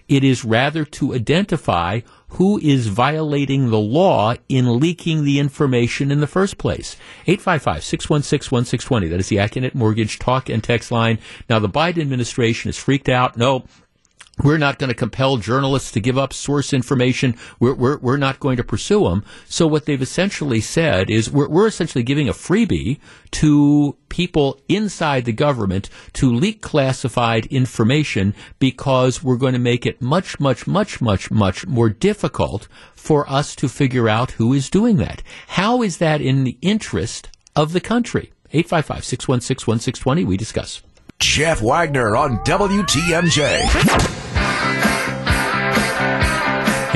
It is rather to identify who is violating the law in leaking the information in the first place. 855-616-1620. That is the Accunet Mortgage talk and text line. Now the Biden administration is freaked out. No, we're not going to compel journalists to give up source information. We're, we're, we're not going to pursue them. So what they've essentially said is we're, we're essentially giving a freebie to people inside the government to leak classified information because we're going to make it much, much, much, much, much more difficult for us to figure out who is doing that. How is that in the interest of the country? 855 616 1620. We discuss. Jeff Wagner on WTMJ.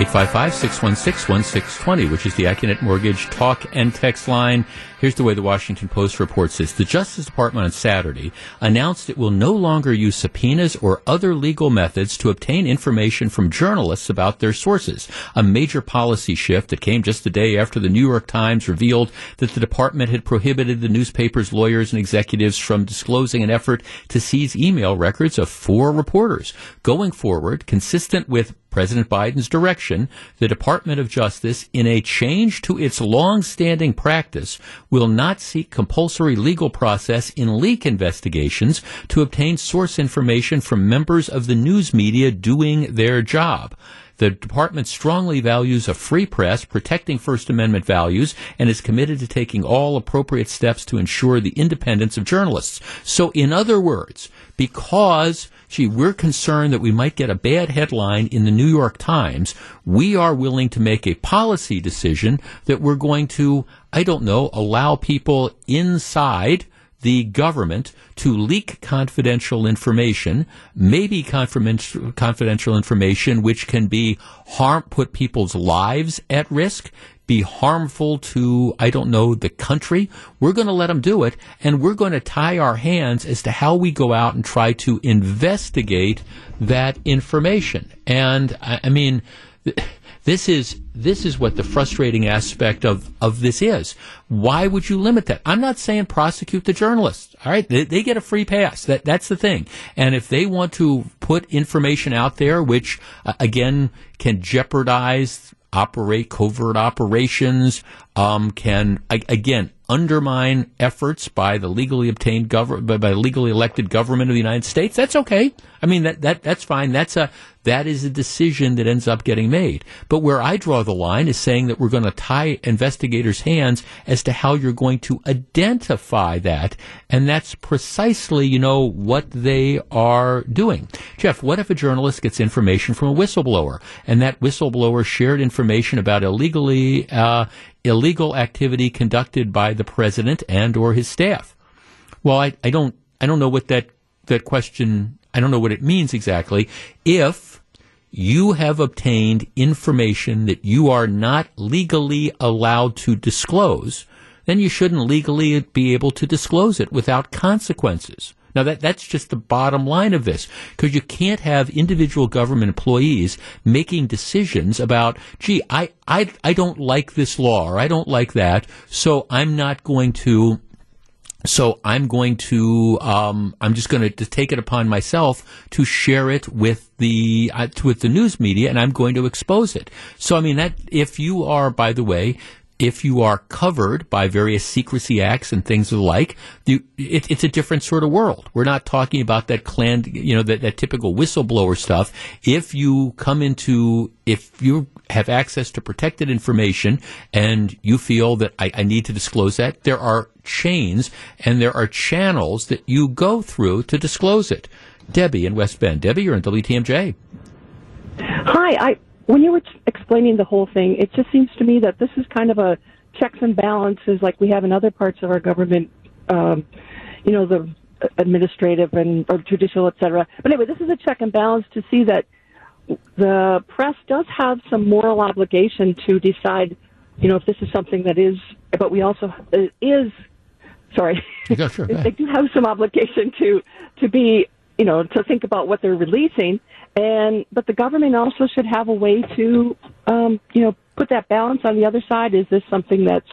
855-616-1620, which is the Accunet Mortgage talk and text line. Here's the way the Washington Post reports this. The Justice Department on Saturday announced it will no longer use subpoenas or other legal methods to obtain information from journalists about their sources. A major policy shift that came just the day after the New York Times revealed that the department had prohibited the newspaper's lawyers and executives from disclosing an effort to seize email records of four reporters. Going forward, consistent with President Biden's direction, the Department of Justice, in a change to its long-standing practice, will not seek compulsory legal process in leak investigations to obtain source information from members of the news media doing their job. The department strongly values a free press, protecting First Amendment values, and is committed to taking all appropriate steps to ensure the independence of journalists. So, in other words, because gee, we're concerned that we might get a bad headline in the New York Times, we are willing to make a policy decision that we're going to, I don't know, allow people inside the government to leak confidential information, maybe confidential information which can be harm, put people's lives at risk, be harmful to, I don't know, the country. We're going to let them do it, and we're going to tie our hands as to how we go out and try to investigate that information. And I, I mean, this is this is what the frustrating aspect of, of this is. Why would you limit that? I'm not saying prosecute the journalists. All right, they, they, get a free pass. That that's the thing. And if they want to put information out there, which uh, again can jeopardize operate covert operations, um, can again undermine efforts by the legally obtained government by, by legally elected government of the United States. That's okay. I mean that that that's fine. That's a that is a decision that ends up getting made. But where I draw the line is saying that we're going to tie investigators' hands as to how you're going to identify that. And that's precisely, you know, what they are doing. Jeff, what if a journalist gets information from a whistleblower and that whistleblower shared information about illegally, uh, illegal activity conducted by the president and or his staff? Well, I, I don't, I don't know what that, that question I don't know what it means exactly. If you have obtained information that you are not legally allowed to disclose, then you shouldn't legally be able to disclose it without consequences. Now that that's just the bottom line of this, because you can't have individual government employees making decisions about, gee, I, I I don't like this law or I don't like that, so I'm not going to so I'm going to, um, I'm just going to take it upon myself to share it with the uh, with the news media, and I'm going to expose it. So I mean that if you are, by the way, if you are covered by various secrecy acts and things of the like, you, it, it's a different sort of world. We're not talking about that clan, you know, that, that typical whistleblower stuff. If you come into, if you have access to protected information and you feel that I, I need to disclose that, there are chains and there are channels that you go through to disclose it. Debbie in West Bend. Debbie, you're in WTMJ. Hi, I when you were explaining the whole thing, it just seems to me that this is kind of a checks and balances like we have in other parts of our government. Um, you know, the administrative and or judicial, et cetera. But anyway, this is a check and balance to see that the press does have some moral obligation to decide, you know, if this is something that is. But we also is. Sorry, yeah, sure, they do have some obligation to to be you know, to think about what they're releasing. And but the government also should have a way to, um, you know, put that balance on the other side. Is this something that's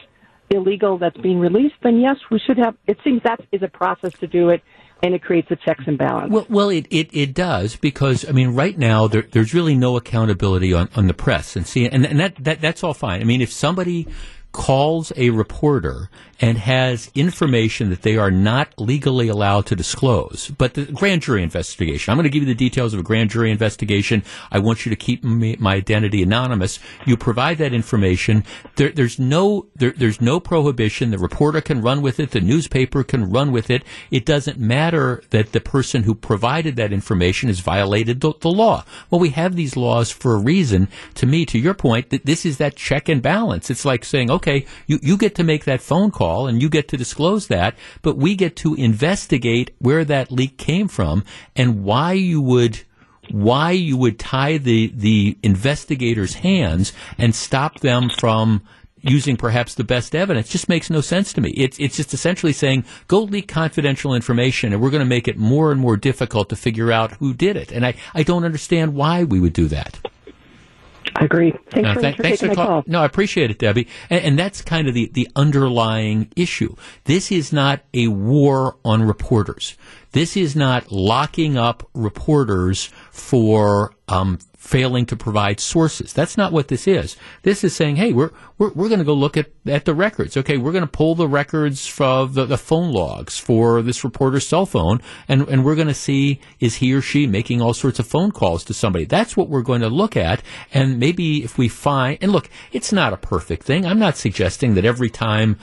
illegal that's being released? Then yes, we should have. It seems that is a process to do it. And it creates a checks and balance. Well, well, it, it, it does because I mean, right now there, there's really no accountability on, on the press, and see, and, and that, that that's all fine. I mean, if somebody calls a reporter and has information that they are not legally allowed to disclose. But the grand jury investigation, I'm going to give you the details of a grand jury investigation. I want you to keep me, my identity anonymous. You provide that information. There, there's no there, there's no prohibition. The reporter can run with it. The newspaper can run with it. It doesn't matter that the person who provided that information has violated the, the law. Well, we have these laws for a reason. To me, to your point, that this is that check and balance. It's like saying, okay, you, you get to make that phone call call and you get to disclose that, but we get to investigate where that leak came from and why you would why you would tie the the investigators' hands and stop them from using perhaps the best evidence just makes no sense to me. It's it's just essentially saying go leak confidential information and we're going to make it more and more difficult to figure out who did it. And I, I don't understand why we would do that. I agree. Thanks, uh, for, th- for thanks for call. No, I appreciate it, Debbie. And, and, that's kind of the, the underlying issue. This is not a war on reporters. This is not locking up reporters for um, failing to provide sources. That's not what this is. This is saying, hey, we're we're, we're going to go look at, at the records. Okay, we're going to pull the records from the, the phone logs for this reporter's cell phone, and, and we're going to see is he or she making all sorts of phone calls to somebody. That's what we're going to look at, and maybe if we find, and look, it's not a perfect thing. I'm not suggesting that every time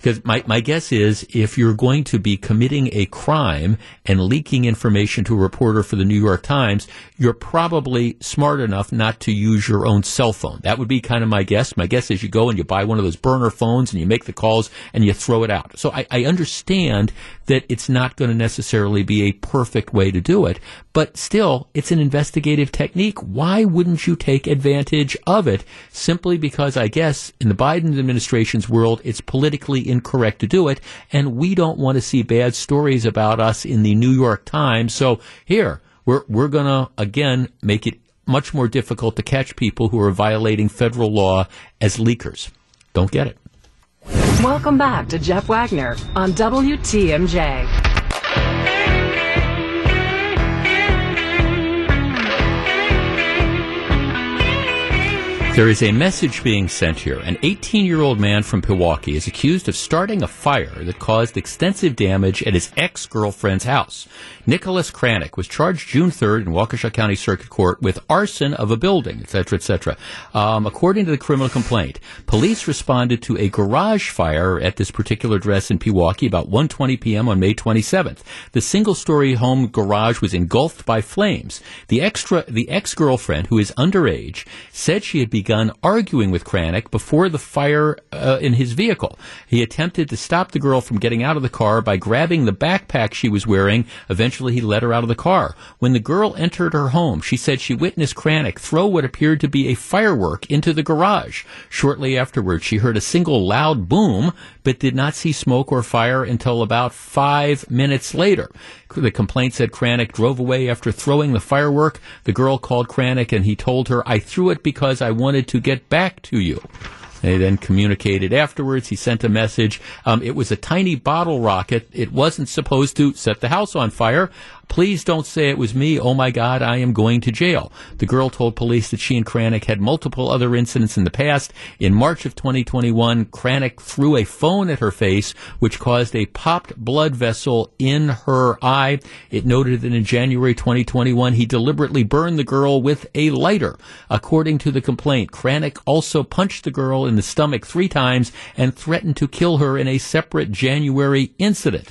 because my, my guess is if you're going to be committing a crime and leaking information to a reporter for the New York Times, you're probably smart enough not to use your own cell phone. That would be kind of my guess. My guess is you go and you buy one of those burner phones and you make the calls and you throw it out. So I, I understand that it's not going to necessarily be a perfect way to do it, but still, it's an investigative technique. Why wouldn't you take advantage of it? Simply because I guess in the Biden administration's world, it's politically incorrect to do it, and we don't want to see bad stories about us in the New York Times. So here, we're, we're going to, again, make it much more difficult to catch people who are violating federal law as leakers. Don't get it. Welcome back to Jeff Wagner on WTMJ. There is a message being sent here. An 18 year old man from Pewaukee is accused of starting a fire that caused extensive damage at his ex girlfriend's house. Nicholas Kranick was charged June 3rd in Waukesha County Circuit Court with arson of a building, etc., etc. Um, according to the criminal complaint, police responded to a garage fire at this particular address in Pewaukee about 1:20 p.m. on May 27th. The single-story home garage was engulfed by flames. The extra, the ex-girlfriend, who is underage, said she had begun arguing with Kranick before the fire uh, in his vehicle. He attempted to stop the girl from getting out of the car by grabbing the backpack she was wearing. Eventually he let her out of the car. When the girl entered her home, she said she witnessed Kranick throw what appeared to be a firework into the garage. Shortly afterwards, she heard a single loud boom, but did not see smoke or fire until about five minutes later. The complaint said Kranick drove away after throwing the firework. The girl called Kranick and he told her, I threw it because I wanted to get back to you. They then communicated afterwards. He sent a message. Um, it was a tiny bottle rocket. It wasn't supposed to set the house on fire. Please don't say it was me. Oh my God, I am going to jail. The girl told police that she and Kranick had multiple other incidents in the past. In March of 2021, Kranick threw a phone at her face, which caused a popped blood vessel in her eye. It noted that in January 2021, he deliberately burned the girl with a lighter. According to the complaint, Kranick also punched the girl in the stomach three times and threatened to kill her in a separate January incident.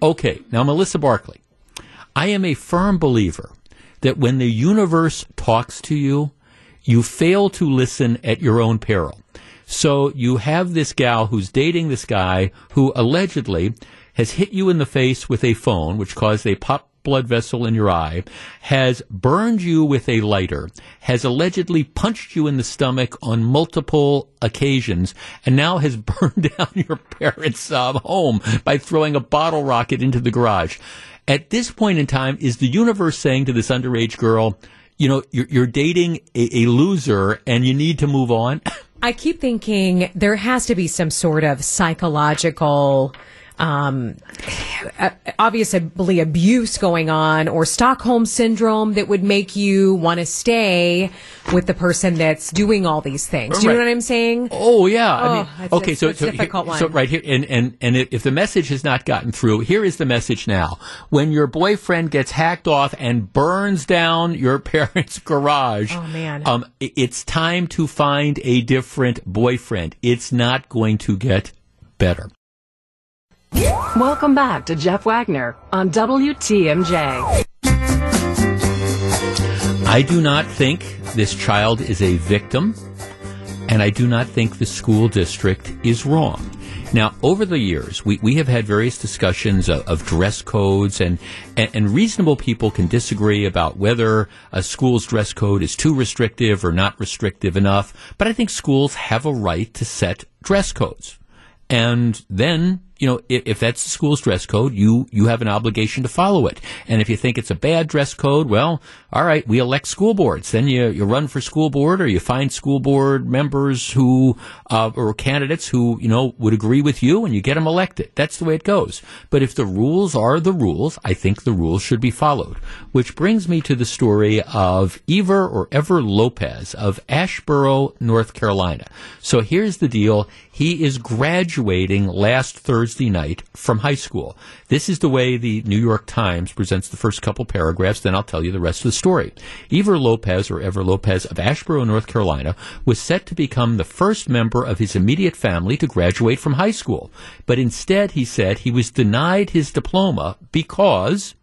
Okay, now Melissa Barclay. I am a firm believer that when the universe talks to you, you fail to listen at your own peril. So you have this gal who's dating this guy who allegedly has hit you in the face with a phone, which caused a pop blood vessel in your eye, has burned you with a lighter, has allegedly punched you in the stomach on multiple occasions, and now has burned down your parents' uh, home by throwing a bottle rocket into the garage. At this point in time, is the universe saying to this underage girl, you know, you're, you're dating a, a loser and you need to move on? I keep thinking there has to be some sort of psychological um, obviously abuse going on or Stockholm syndrome that would make you want to stay with the person that's doing all these things. Do you right. know what I'm saying? Oh yeah. Oh, I mean, it's, okay, so, so, here, so right here, and, and, and if the message has not gotten through, here is the message now. When your boyfriend gets hacked off and burns down your parents' garage, oh man, um, it's time to find a different boyfriend. It's not going to get better. Welcome back to Jeff Wagner on WTMJ. I do not think this child is a victim, and I do not think the school district is wrong. Now, over the years, we, we have had various discussions of, of dress codes, and, and, and, reasonable people can disagree about whether a school's dress code is too restrictive or not restrictive enough. But I think schools have a right to set dress codes. And then you know, if, if, that's the school's dress code, you, you have an obligation to follow it. And if you think it's a bad dress code, well, all right, we elect school boards. Then you, you run for school board or you find school board members who, uh, or candidates who, you know, would agree with you and you get them elected. That's the way it goes. But if the rules are the rules, I think the rules should be followed. Which brings me to the story of Ever or Ever Lopez of Asheboro, North Carolina. So here's the deal. He is graduating last Thursday night from high school. This is the way the New York Times presents the first couple paragraphs, then I'll tell you the rest of the story. Ever Lopez, or Ever Lopez of Asheboro, North Carolina, was set to become the first member of his immediate family to graduate from high school. But instead, he said he was denied his diploma because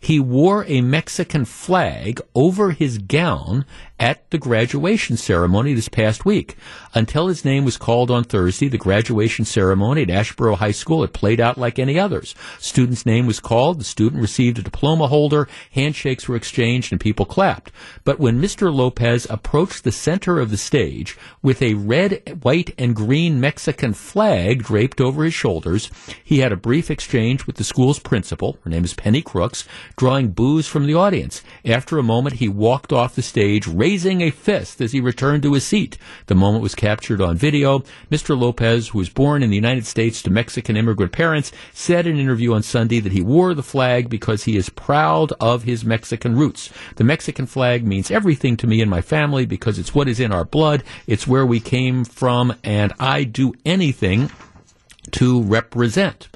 he wore a Mexican flag over his gown at the graduation ceremony this past week. Until his name was called on Thursday, the graduation ceremony at Asheboro High School had played out like any others. Student's name was called, the student received a diploma holder, handshakes were exchanged, and people clapped. But when Mr. Lopez approached the center of the stage with a red, white, and green Mexican flag draped over his shoulders, he had a brief exchange with the school's principal, her name is Penny Crooks, drawing boos from the audience. After a moment, he walked off the stage, raising a fist as he returned to his seat. The moment was captured on video. Mr. Lopez, who was born in the United States to Mexican immigrant parents, said in an interview on Sunday that he wore the flag because he is proud of his Mexican roots. The Mexican flag means everything to me and my family because it's what is in our blood. It's where we came from, and I do anything to represent.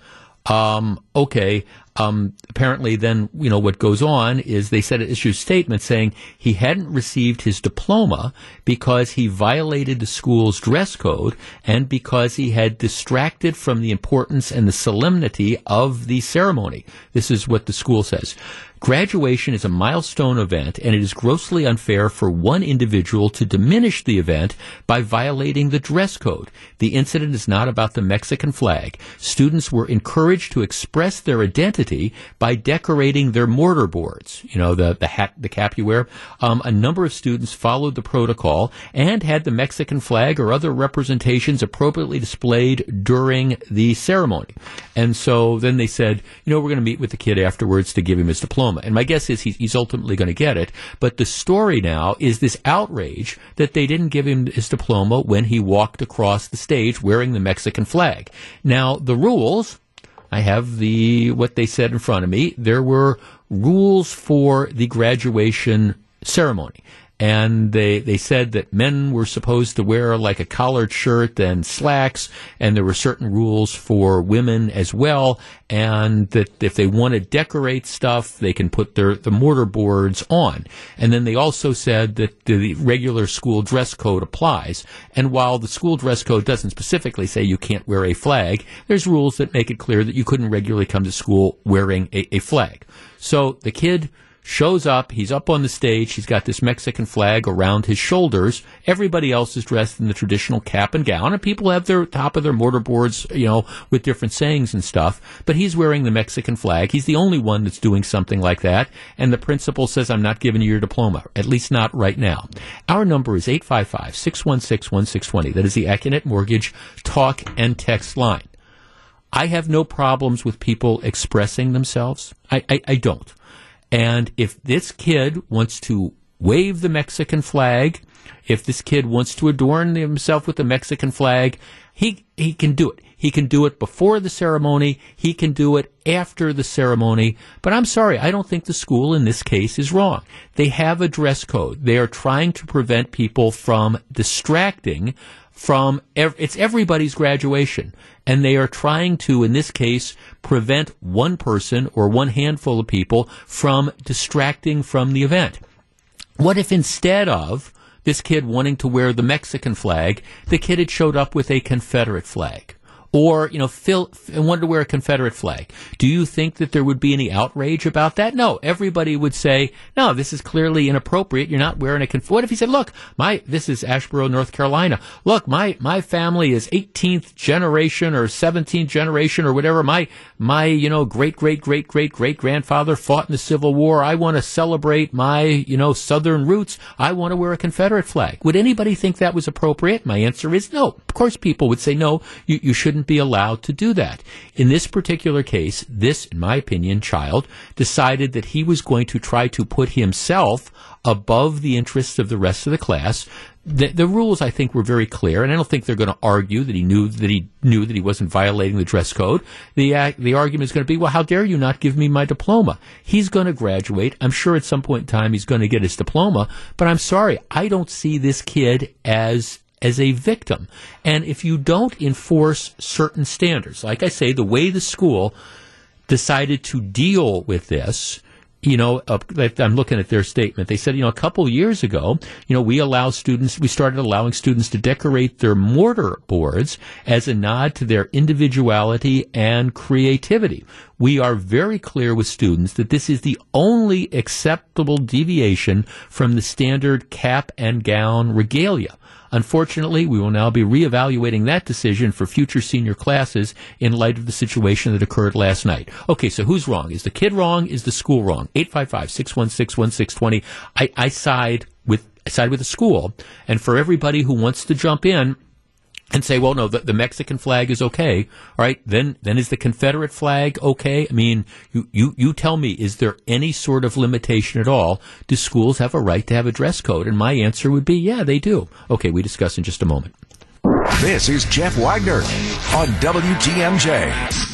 Um, okay, um, apparently, then, you know, what goes on is they said it issued a statement saying he hadn't received his diploma because he violated the school's dress code and because he had distracted from the importance and the solemnity of the ceremony. This is what the school says. Graduation is a milestone event, and it is grossly unfair for one individual to diminish the event by violating the dress code. The incident is not about the Mexican flag. Students were encouraged to express their identity by decorating their mortar boards. You know, the, the hat, the cap you wear. Um, a number of students followed the protocol and had the Mexican flag or other representations appropriately displayed during the ceremony. And so then they said, you know, we're going to meet with the kid afterwards to give him his diploma And my guess is he's, he's ultimately going to get it. But the story now is this outrage that they didn't give him his diploma when he walked across the stage wearing the Mexican flag. Now, the rules, I have the, what they said in front of me. There were rules for the graduation ceremony and they they said that men were supposed to wear like a collared shirt and slacks, and there were certain rules for women as well, and that if they want to decorate stuff, they can put their the mortar boards on. And then they also said that the regular school dress code applies. And while the school dress code doesn't specifically say you can't wear a flag, there's rules that make it clear that you couldn't regularly come to school wearing a, a flag. So the kid shows up. He's up on the stage. He's got this Mexican flag around his shoulders. Everybody else is dressed in the traditional cap and gown, and people have their top of their mortar boards, you know, with different sayings and stuff. But he's wearing the Mexican flag. He's the only one that's doing something like that. And the principal says, I'm not giving you your diploma, at least not right now. Our number is 855 616 1620. That is the Accunet Mortgage talk and text line. I have no problems with people expressing themselves. I, I, I don't. And if this kid wants to wave the Mexican flag, if this kid wants to adorn himself with the Mexican flag, he he can do it. He can do it before the ceremony. He can do it after the ceremony. But I'm sorry, I don't think the school in this case is wrong. They have a dress code. They are trying to prevent people from distracting from ev- it's everybody's graduation. And they are trying to in this case prevent one person or one handful of people from distracting from the event. What if instead of this kid wanting to wear the Mexican flag the kid had showed up with a Confederate flag or you know Phil wanted to wear a Confederate flag. Do you think that there would be any outrage about that? No, everybody would say, no, this is clearly inappropriate. You're not wearing a Conf-. What if he said, look, my this is Asheboro, North Carolina. Look, my my family is 18th generation or 17th generation or whatever. My my you know great great great great great grandfather fought in the Civil War. I want to celebrate my you know Southern roots. I want to wear a Confederate flag. Would anybody think that was appropriate? My answer is no. Of course, people would say no. You you shouldn't shouldn't be allowed to do that. In this particular case, this, in my opinion, child decided that he was going to try to put himself above the interests of the rest of the class. The, the rules, I think, were very clear, and I don't think they're going to argue that he knew that he knew that he wasn't violating the dress code. The uh, the argument is going to be, well, how dare you not give me my diploma? He's going to graduate. I'm sure at some point in time he's going to get his diploma, but I'm sorry, I don't see this kid as as a victim. And if you don't enforce certain standards, like I say, the way the school decided to deal with this, you know, uh, I'm looking at their statement. They said, you know, a couple years ago, you know, we allow students, we started allowing students to decorate their mortar boards as a nod to their individuality and creativity. We are very clear with students that this is the only acceptable deviation from the standard cap and gown regalia. Unfortunately, we will now be reevaluating that decision for future senior classes in light of the situation that occurred last night. Okay, so who's wrong? Is the kid wrong? Is the school wrong? 855-616-1620. I, I side with I side with the school. And for everybody who wants to jump in, and say, well, no, the, the, Mexican flag is okay. All right. Then, then is the Confederate flag okay? I mean, you, you, you tell me, is there any sort of limitation at all? Do schools have a right to have a dress code? And my answer would be, yeah, they do. Okay. We discuss in just a moment. This is Jeff Wagner on WTMJ.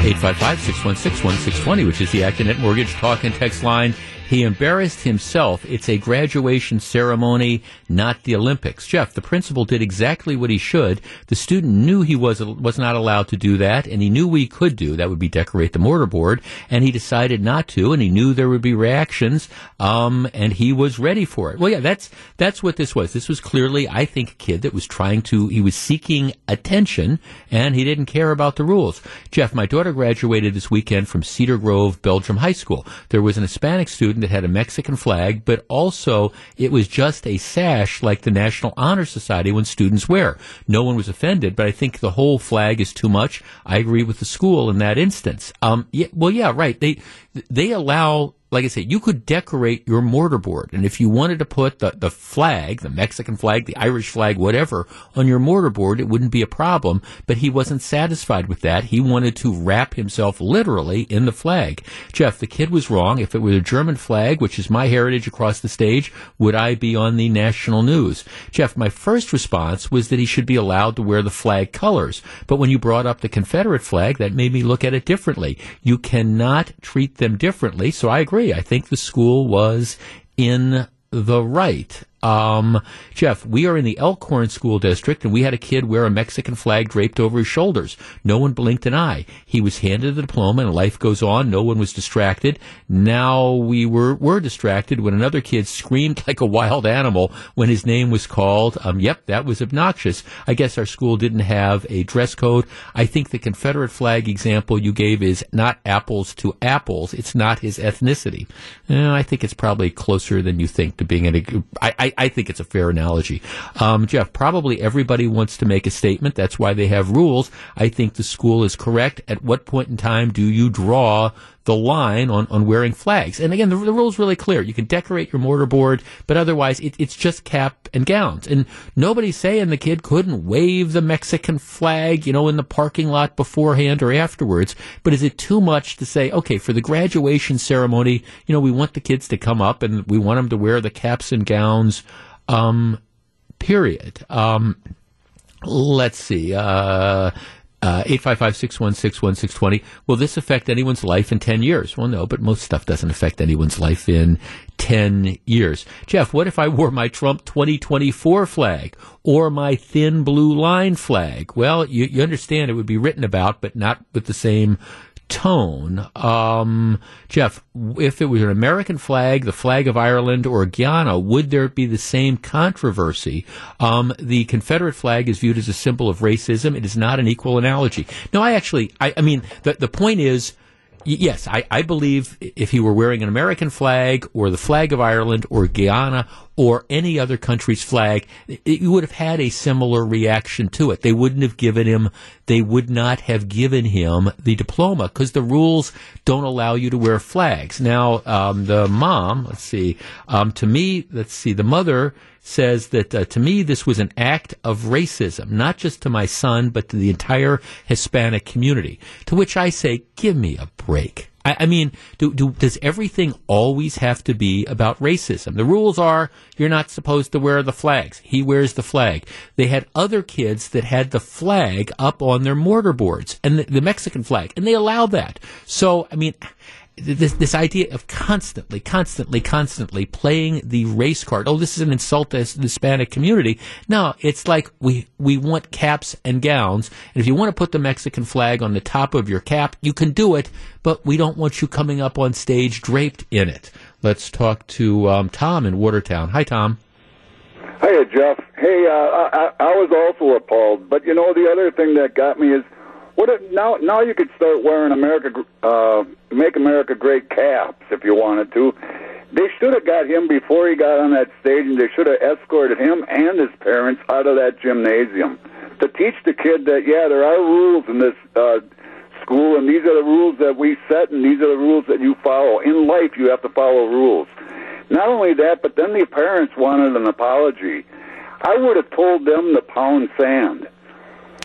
855-616-1620, which is the Accunet Mortgage Talk and Text line. He embarrassed himself. It's a graduation ceremony, not the Olympics. Jeff, the principal did exactly what he should. The student knew he was was not allowed to do that, and he knew he could do. That would be decorate the mortarboard, and he decided not to, and he knew there would be reactions, um, and he was ready for it. Well, yeah, that's that's what this was. This was clearly, I think, a kid that was trying to. He was seeking attention, and he didn't care about the rules. Jeff, my daughter graduated this weekend from Cedar Grove Belgium High School. There was an Hispanic student that had a Mexican flag, but also it was just a sash like the National Honor Society when students wear. No one was offended, but I think the whole flag is too much. I agree with the school in that instance. Um, yeah, well, yeah, right. They they allow like I said, you could decorate your mortarboard. And if you wanted to put the, the flag, the Mexican flag, the Irish flag, whatever, on your mortarboard, it wouldn't be a problem. But he wasn't satisfied with that. He wanted to wrap himself literally in the flag. Jeff, the kid was wrong. If it were the German flag, which is my heritage across the stage, would I be on the national news? Jeff, my first response was that he should be allowed to wear the flag colors. But when you brought up the Confederate flag, that made me look at it differently. You cannot treat them differently. So I agree. I think the school was in the right. Um, Jeff, we are in the Elkhorn School District, and we had a kid wear a Mexican flag draped over his shoulders. No one blinked an eye. He was handed the diploma, and life goes on. No one was distracted. Now we were were distracted when another kid screamed like a wild animal when his name was called. Um, yep, that was obnoxious. I guess our school didn't have a dress code. I think the Confederate flag example you gave is not apples to apples. It's not his ethnicity. Uh, I think it's probably closer than you think to being a. I, I I, I think it's a fair analogy. Um, Jeff, probably everybody wants to make a statement. That's why they have rules. I think the school is correct. At what point in time do you draw the line on, on wearing flags. And again, the, the rule is really clear. You can decorate your mortarboard, but otherwise it, it's just cap and gowns. And nobody's saying the kid couldn't wave the Mexican flag, you know, in the parking lot beforehand or afterwards. But is it too much to say, okay, for the graduation ceremony, you know, we want the kids to come up and we want them to wear the caps and gowns, um, period. Um, let's see. Uh, uh, 855-616-1620. Will this affect anyone's life in 10 years? Well, no, but most stuff doesn't affect anyone's life in 10 years. Jeff, what if I wore my Trump 2024 flag or my thin blue line flag? Well, you, you understand it would be written about, but not with the same tone. Um, Jeff, if it was an American flag, the flag of Ireland, or Guyana, would there be the same controversy? Um, the Confederate flag is viewed as a symbol of racism. It is not an equal analogy. No, I actually, I, I mean, the, the point is, yes, I, I, believe if he were wearing an American flag or the flag of Ireland or Guyana or any other country's flag, you would have had a similar reaction to it. They wouldn't have given him, they would not have given him the diploma because the rules don't allow you to wear flags. Now, um, the mom, let's see, um, to me, let's see, the mother says that uh, to me this was an act of racism, not just to my son, but to the entire Hispanic community. To which I say, give me a break. I, I mean, do, do, does everything always have to be about racism? The rules are you're not supposed to wear the flags. He wears the flag. They had other kids that had the flag up on their mortarboards and the, the Mexican flag, and they allowed that. So, I mean, this this idea of constantly, constantly, constantly playing the race card. Oh, this is an insult to the Hispanic community. No, it's like we we want caps and gowns, and if you want to put the Mexican flag on the top of your cap, you can do it, but we don't want you coming up on stage draped in it. Let's talk to um, Tom in Watertown. Hi, Tom. Hiya, Jeff. Hey, uh, I, I was also appalled, but you know the other thing that got me is what if, now? Now you could start wearing America, uh, make America great caps if you wanted to. They should have got him before he got on that stage, and they should have escorted him and his parents out of that gymnasium to teach the kid that yeah, there are rules in this uh, school, and these are the rules that we set, and these are the rules that you follow. In life, you have to follow rules. Not only that, but then the parents wanted an apology. I would have told them to pound sand.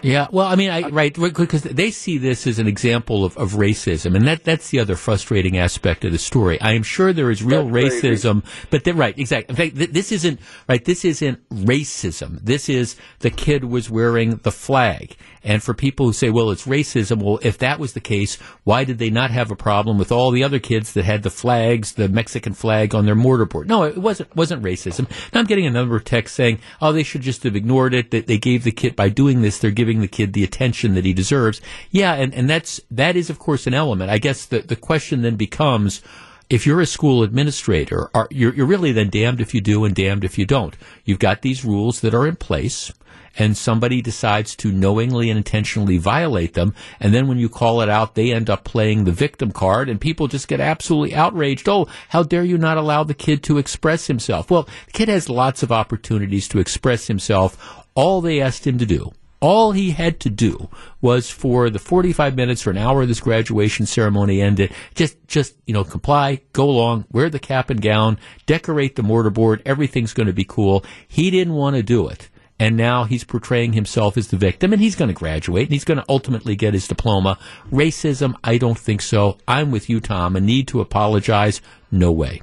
Yeah, well, I mean, I, right, because they see this as an example of, of racism, and that that's the other frustrating aspect of the story. I am sure there is real That's crazy. racism, but they're right, exactly. In fact, th- this isn't right. This isn't racism. This is the kid was wearing the flag, and for people who say, "Well, it's racism," well, if that was the case, why did they not have a problem with all the other kids that had the flags, the Mexican flag on their mortarboard? No, it wasn't wasn't racism. Now I'm getting a number of texts saying, "Oh, they should just have ignored it." That they gave the kid by doing this, they're giving the kid the attention that he deserves. Yeah, and, and that's that is of course an element. I guess the the question then becomes if you're a school administrator, are, you're, you're really then damned if you do and damned if you don't. You've got these rules that are in place, and somebody decides to knowingly and intentionally violate them, and then when you call it out, they end up playing the victim card, and people just get absolutely outraged. Oh, how dare you not allow the kid to express himself? Well, the kid has lots of opportunities to express himself. All they asked him to do all he had to do was for the 45 minutes or an hour of this graduation ceremony ended, just, just, you know, comply, go along, wear the cap and gown, decorate the mortarboard, everything's going to be cool. He didn't want to do it. And now he's portraying himself as the victim, and he's going to graduate, and he's going to ultimately get his diploma. Racism, I don't think so. I'm with you, Tom. A need to apologize? No way.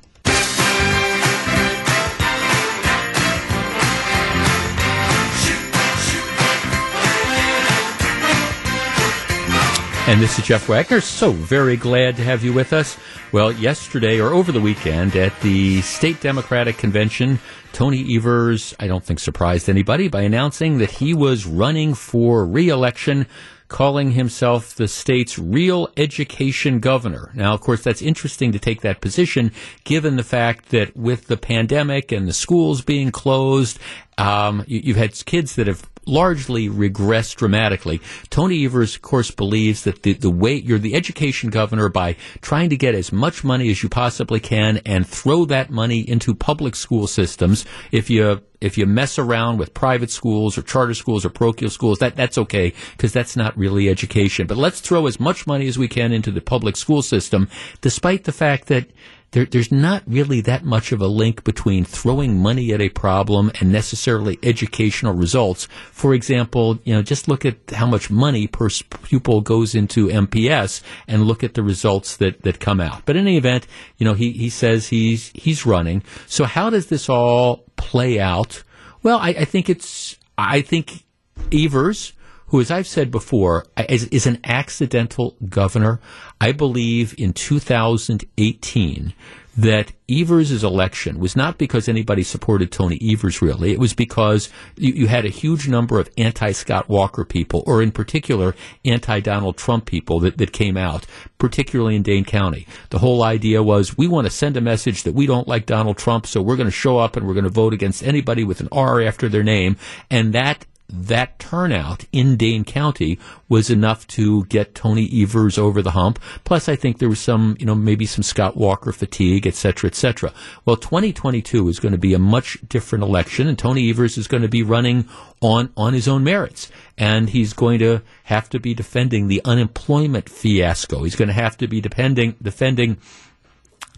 And this is Jeff Wagner. So very glad to have you with us. Well, yesterday or over the weekend at the State Democratic Convention, Tony Evers, I don't think surprised anybody by announcing that he was running for re-election calling himself the state's real education governor. Now, of course, that's interesting to take that position given the fact that with the pandemic and the schools being closed, um, you, you've had kids that have largely regressed dramatically. Tony Evers, of course, believes that the, the way you're the education governor by trying to get as much money as you possibly can and throw that money into public school systems. If you if you mess around with private schools or charter schools or parochial schools, that that's okay because that's not really education. But let's throw as much money as we can into the public school system, despite the fact that there, there's not really that much of a link between throwing money at a problem and necessarily educational results. For example, you know, just look at how much money per pupil goes into MPS and look at the results that, that come out. But in any event, you know, he, he says he's, he's running. So how does this all play out? Well, I, I think it's, I think Evers, who, as I've said before, is, is an accidental governor. I believe in 2018 that Evers' election was not because anybody supported Tony Evers, really. It was because you, you had a huge number of anti Scott Walker people, or in particular, anti Donald Trump people that, that came out, particularly in Dane County. The whole idea was we want to send a message that we don't like Donald Trump, so we're going to show up and we're going to vote against anybody with an R after their name. And that that turnout in Dane County was enough to get Tony Evers over the hump. Plus, I think there was some, you know, maybe some Scott Walker fatigue, et cetera, et cetera. Well, 2022 is going to be a much different election, and Tony Evers is going to be running on, on his own merits. And he's going to have to be defending the unemployment fiasco. He's going to have to be defending, defending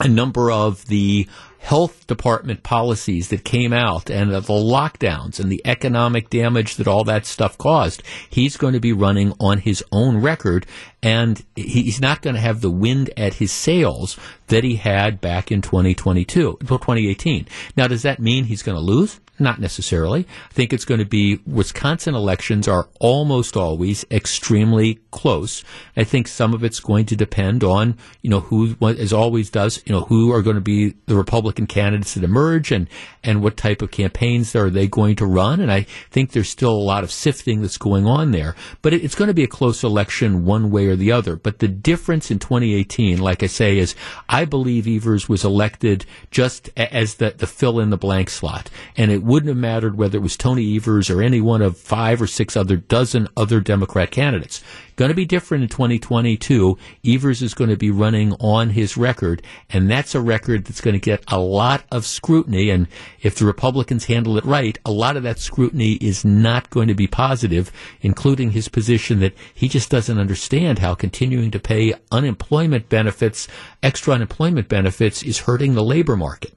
a number of the health department policies that came out and the lockdowns and the economic damage that all that stuff caused, he's going to be running on his own record and he's not going to have the wind at his sails that he had back in 2022, 2018. Now, does that mean he's going to lose? Not necessarily. I think it's going to be Wisconsin elections are almost always extremely close. I think some of it's going to depend on, you know, who, as always does, you know, who are going to be the Republican candidates that emerge and, and what type of campaigns are they going to run. And I think there's still a lot of sifting that's going on there. But it, it's going to be a close election one way or the other. But the difference in 2018, like I say, is I believe Evers was elected just as the, the fill in the blank slot. And it wouldn't have mattered whether it was Tony Evers or any one of five or six other dozen other Democrat candidates. Going to be different in 2022. Evers is going to be running on his record, and that's a record that's going to get a lot of scrutiny. And if the Republicans handle it right, a lot of that scrutiny is not going to be positive, including his position that he just doesn't understand how continuing to pay unemployment benefits, extra unemployment benefits, is hurting the labor market.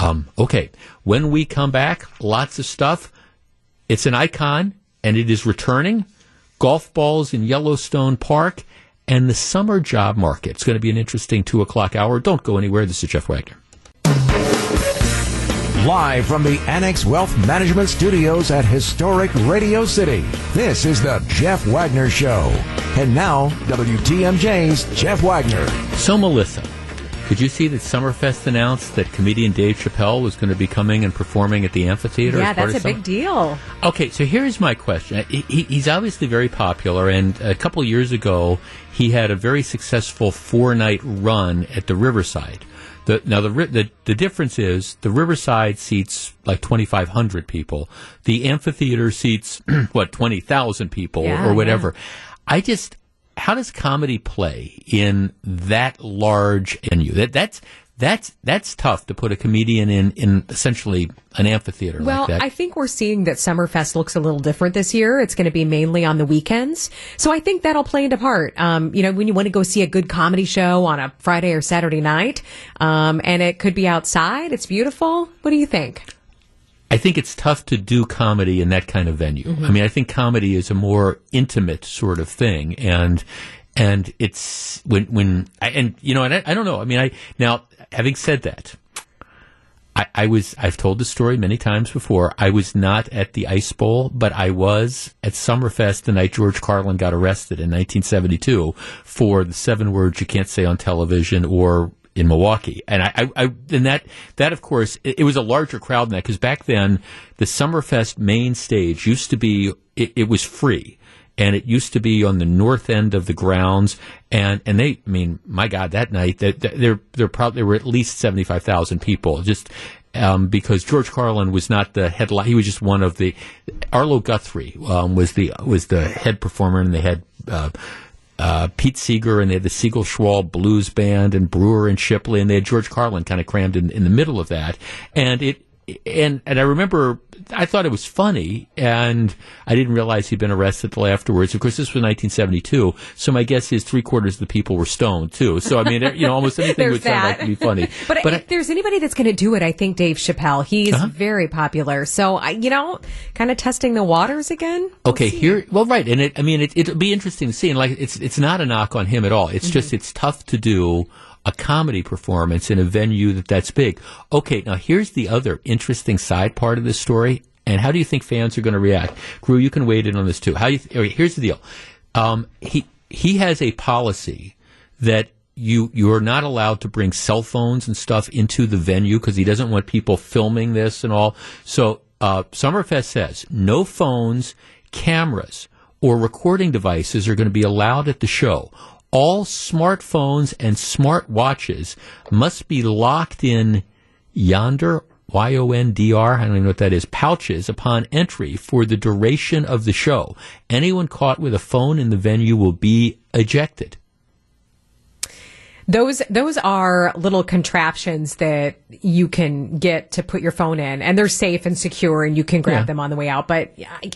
Um, okay, when we come back, lots of stuff. It's an icon, and it is returning. Golf balls in Yellowstone Park, and the summer job market. It's going to be an interesting two o'clock hour. Don't go anywhere. This is Jeff Wagner. Live from the Annex Wealth Management Studios at historic Radio City, this is the Jeff Wagner Show. And now, WTMJ's Jeff Wagner. So, Melissa, did you see that Summerfest announced that comedian Dave Chappelle was going to be coming and performing at the amphitheater? Yeah, that's a big deal. Okay, so here's my question. He, he's obviously very popular, and a couple years ago, he had a very successful four night run at the Riverside. The, now the, the the difference is the Riverside seats like twenty five hundred people. The amphitheater seats what twenty thousand people Yeah, or whatever. yeah. I just how does comedy play in that large venue? That that's that's that's tough to put a comedian in in essentially an amphitheater Well, like that. I think we're seeing that Summerfest looks a little different this year. It's going to be mainly on the weekends. So I think that'll play into part. Um, you know, when you want to go see a good comedy show on a Friday or Saturday night, um, and it could be outside, it's beautiful. What do you think? I think it's tough to do comedy in that kind of venue. Mm-hmm. I mean, I think comedy is a more intimate sort of thing, and and it's when when I, and you know, and I, I don't know. I mean, I now having said that, I, I was I've told the story many times before. I was not at the Ice Bowl, but I was at Summerfest the night George Carlin got arrested in 1972 for the seven words you can't say on television or in Milwaukee. And I, I, I and that that of course it, it was a larger crowd than that because back then the Summerfest main stage used to be it, it was free. And it used to be on the north end of the grounds, and, and they, I mean, my God, that night, that there, there probably were at least seventy five thousand people. Just um, because George Carlin was not the headline; he was just one of the. Arlo Guthrie um, was the was the head performer, and they had. Uh, uh, Pete Seeger and they had the Siegel Schwall Blues Band and Brewer and Shipley and they had George Carlin kind of crammed in, in the middle of that. And it, and, and I remember I thought it was funny and I didn't realize he'd been arrested till afterwards. Of course, this was 1972. So my guess is three quarters of the people were stoned too. So I mean, you know, almost anything would sound like to be funny. But, But if I- there's anybody that's going to do it, I think Dave Chappelle. He's Uh-huh. very popular. So, I, you know, kind of testing the waters again. Okay, here, well, right, and it, I mean, it, it'll be interesting to see, and like, it's it's not a knock on him at all. It's just it's tough to do a comedy performance in a venue that that's big. Okay, now here's the other interesting side part of this story, and how do you think fans are going to react? Gru, you can wade in on this too. How you? Th- here's the deal. Um, he he has a policy that you you are not allowed to bring cell phones and stuff into the venue because he doesn't want people filming this and all. So uh, Summerfest says no phones, cameras, or recording devices are going to be allowed at the show. All smartphones and smart watches must be locked in Yondr Y O N D R, I don't even know what that is, pouches upon entry for the duration of the show. Anyone caught with a phone in the venue will be ejected. Those those are little contraptions that you can get to put your phone in, and they're safe and secure, and you can grab Yeah. them on the way out. But I,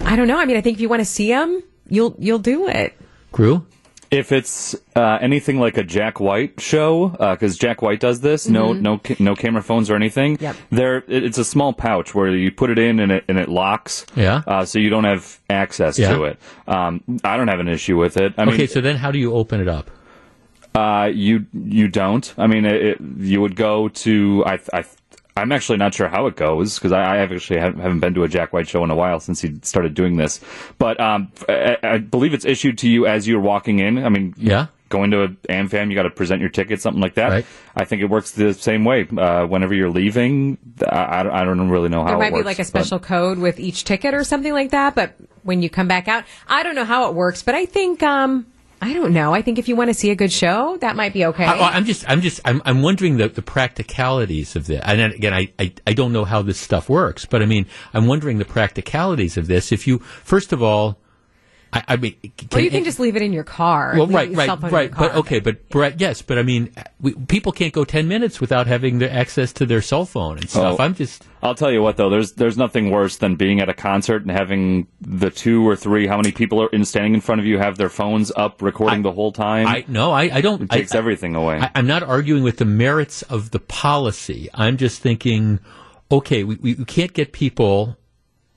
I don't know. I mean, I think if you want to see them, you'll you'll do it. Crew? If it's uh, anything like a Jack White show, because Jack White does this, no, no, ca- no camera phones or anything. Mm-hmm. Yep. There, it- it's a small pouch where you put it in and it and it locks. Yeah. Uh, so you don't have access Yeah. to it. Um, I don't have an issue with it. I mean, okay, so then how do you open it up? Uh, you you don't. I mean, it, it, you would go to I I. I'm actually not sure how it goes because I, I actually haven't, haven't been to a Jack White show in a while since he started doing this. But um, I, I believe it's issued to you as you're walking in. I mean, Yeah. going to an AmFam, you got to present your ticket, something like that. Right. I think it works the same way. Uh, whenever you're leaving, I, I don't- really know how There it might be like a but- special code with each ticket or something like that. But when you come back out, I don't know how it works, but I think um, I don't know. I think if you want to see a good show, that might be okay. I, am just, I'm just, I'm, I'm wondering the, the practicalities of this. And again, I, I, I don't know how this stuff works, but I mean, I'm wondering the practicalities of this. If you, first of all, I, I mean, can, or you can just leave it in your car. well, Leave right, right, cell phone in right. But okay, but Brett, yes, but I mean, we, people can't go ten minutes without having the access to their cell phone and stuff. Oh. I'm just, I'll tell you what though, there's there's nothing worse than being at a concert and having the two or three, how many people are in standing in front of you have their phones up recording the whole time. I no, I, I don't. it takes I, everything away. I, I'm not arguing with the merits of the policy. I'm just thinking, okay, we, we, we can't get people.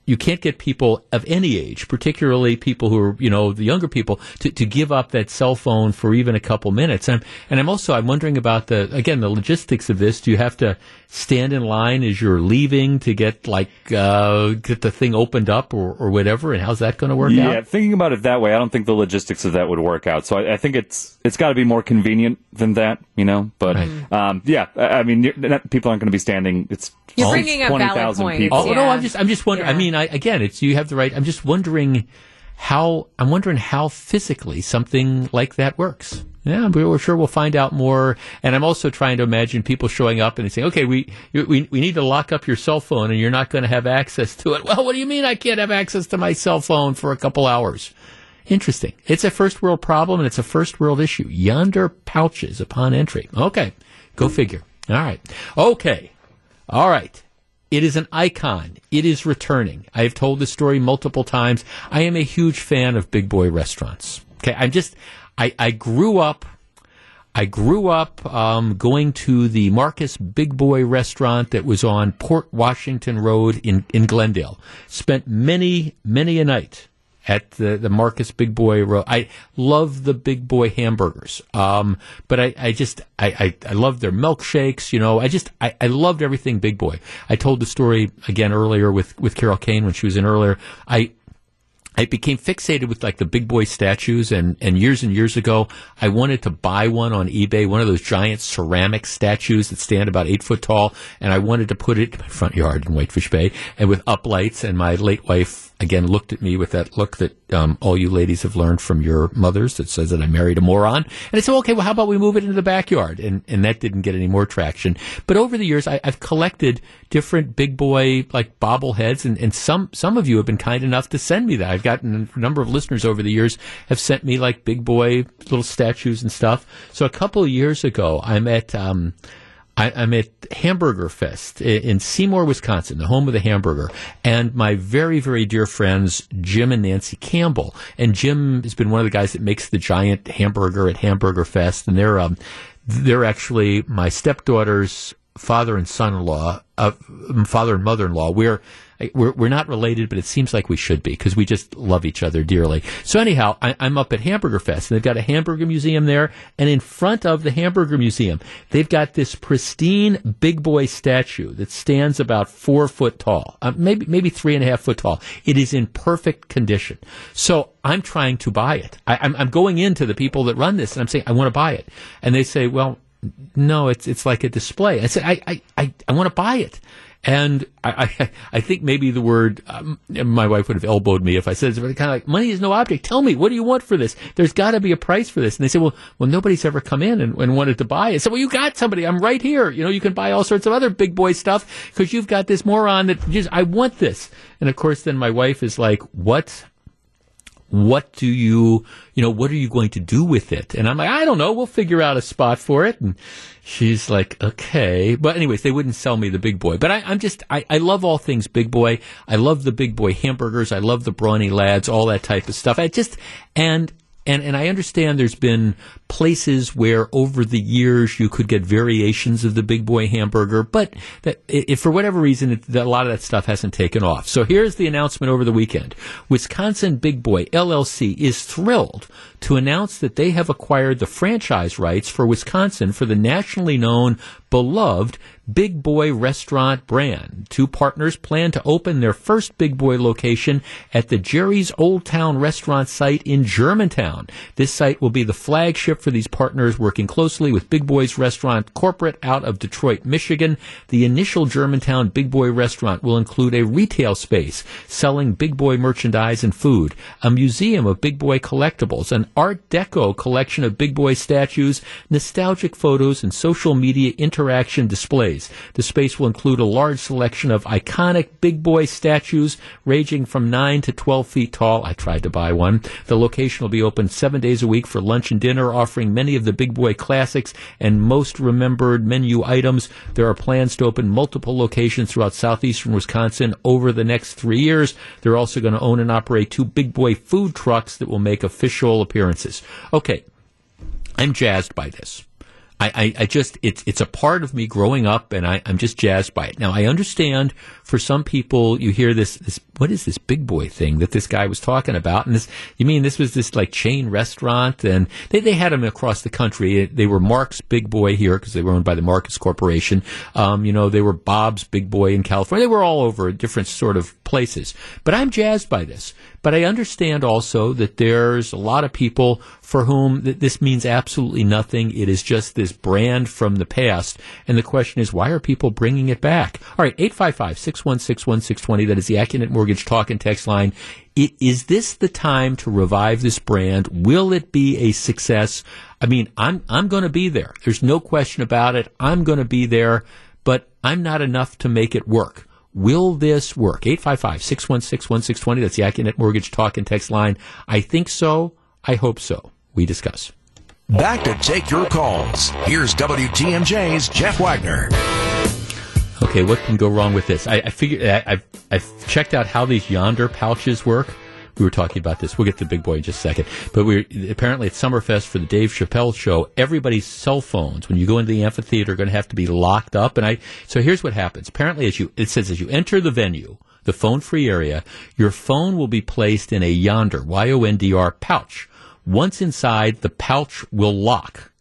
You can't get people of any age, particularly people who are, you know, the younger people, to, to give up that cell phone for even a couple minutes. And, and I'm also, I'm wondering about the, again, the logistics of this. Do you have to stand in line as you're leaving to get, like, uh, get the thing opened up or, or whatever? And how's that going to work yeah, out? Yeah, thinking about it that way, I don't think the logistics of that would work out. So I, I think it's it's got to be more convenient than that, you know. But um, yeah, I, I mean, you're, people aren't going to be standing. It's You're it's bringing up valid 20,000 points, people. Oh no, I'm just I'm just wondering. I mean, I, again, it's you have the right. I'm just wondering how I'm wondering how physically something like that works. Yeah, we're sure we'll find out more. And I'm also trying to imagine people showing up and saying, "Okay, we we we need to lock up your cell phone, and you're not going to have access to it." Well, what do you mean I can't have access to my cell phone for a couple hours? Interesting. It's a first world problem and it's a first world issue. Yondr pouches upon entry. Okay, go figure. All right. Okay. All right. It is an icon. It is returning. I have told this story multiple times. I am a huge fan of big boy restaurants. Okay. I'm just, I, I grew up, I grew up um, going to the Marcus Big Boy restaurant that was on Port Washington Road in, in Glendale. Spent many, many a night at the, the Marcus Big Boy Road. I love the Big Boy hamburgers. Um, but I, I just, I, I, I love their milkshakes, you know, I just, I, I loved everything Big Boy. I told the story again earlier with, with Carol Kane when she was in earlier. I, I became fixated with like the big boy statues and, and years and years ago, I wanted to buy one on eBay, one of those giant ceramic statues that stand about eight foot tall. And I wanted to put it in my front yard in Whitefish Bay and with uplights. And my late wife again looked at me with that look that, um, all you ladies have learned from your mothers that says that I married a moron. And I said, okay, well, how about we move it into the backyard? And, and that didn't get any more traction. But over the years, I, I've collected different big boy like bobbleheads and, and some, some of you have been kind enough to send me that. I've gotten a number of listeners over the years have sent me like big boy little statues and stuff. So a couple of years ago, I'm at, um, I, I'm at Hamburger Fest in Seymour, Wisconsin, the home of the hamburger, and my very, very dear friends Jim and Nancy Campbell. And Jim has been one of the guys that makes the giant hamburger at Hamburger Fest, and they're um, they're actually my stepdaughter's father and son-in-law, uh, father and mother-in-law. We're we're, we're not related, but it seems like we should be because we just love each other dearly. So anyhow, I, I'm up at Hamburger Fest, and they've got a hamburger museum there, and in front of the hamburger museum, they've got this pristine big boy statue that stands about four foot tall, uh, maybe maybe three and a half foot tall. It is in perfect condition. So I'm trying to buy it. I, I'm, I'm going into the people that run this, and I'm saying I want to buy it, and they say, well no, it's it's like a display. I said, I I, I, I want to buy it. And I, I, I think maybe the word, um, my wife would have elbowed me if I said, it's kind of like, money is no object. Tell me, what do you want for this? There's got to be a price for this. And they said, well, well, nobody's ever come in and, and wanted to buy it. So, well, you got somebody. I'm right here. You know, you can buy all sorts of other big boy stuff because you've got this moron that just, I want this. And of course, then my wife is like, what? What do you, you know, what are you going to do with it? And I'm like, I don't know. We'll figure out a spot for it. And she's like, okay. But anyways, they wouldn't sell me the big boy. But I, am just, I, I love all things big boy. I love the big boy hamburgers. I love the brawny lads, all that type of stuff. I just, and, and, and I understand there's been places where over the years you could get variations of the big boy hamburger, but that, if for whatever reason, it, a lot of that stuff hasn't taken off. So here's the announcement over the weekend. Wisconsin Big Boy LLC is thrilled to announce that they have acquired the franchise rights for Wisconsin for the nationally known, beloved Big Boy restaurant brand. Two partners plan to open their first Big Boy location at the Jerry's Old Town restaurant site in Germantown. This site will be the flagship for these partners working closely with Big Boy's restaurant corporate out of Detroit, Michigan. The initial Germantown Big Boy restaurant will include a retail space selling Big Boy merchandise and food, a museum of Big Boy collectibles, an Art Deco collection of Big Boy statues, nostalgic photos, and social media interaction displays. The space will include a large selection of iconic big boy statues ranging from 9 to 12 feet tall. I tried to buy one. The location will be open seven days a week for lunch and dinner, offering many of the big boy classics and most remembered menu items. There are plans to open multiple locations throughout southeastern Wisconsin over the next three years. They're also going to own and operate two big boy food trucks that will make official appearances. Okay. I'm jazzed by this. I, I, I, just it's it's a part of me growing up, and I, I'm just jazzed by it. Now I understand for some people you hear this this what is this big boy thing that this guy was talking about, and this you mean this was this like chain restaurant, and they they had them across the country. They were Marc's Big Boy here because they were owned by the Marcus Corporation. Um, you know they were Bob's Big Boy in California. They were all over different sort of places. But I'm jazzed by this. But I understand also that there's a lot of people for whom th- this means absolutely nothing. It is just this brand from the past. And the question is, why are people bringing it back? All right, 855 616 1620. That is the Accunet Mortgage talk and text line. It, is this the time to revive this brand? Will it be a success? I mean, I'm, I'm going to be there. There's no question about it. I'm going to be there, but I'm not enough to make it work. Will this work? 855 616 1620. That's the Accunet Mortgage Talk and Text line. I think so. I hope so. We discuss. Back to take your calls. Here's WTMJ's Jeff Wagner. Okay, what can go wrong with this? I, I figured I, I've, I've checked out how these Yondr pouches work we were talking about this. We'll get to the big boy in just a second. But we apparently at Summerfest for the Dave Chappelle show, everybody's cell phones when you go into the amphitheater are going to have to be locked up. And I so here's what happens. Apparently, as you it says as you enter the venue, the phone free area, your phone will be placed in a Yondr Y O N D R pouch. Once inside, the pouch will lock.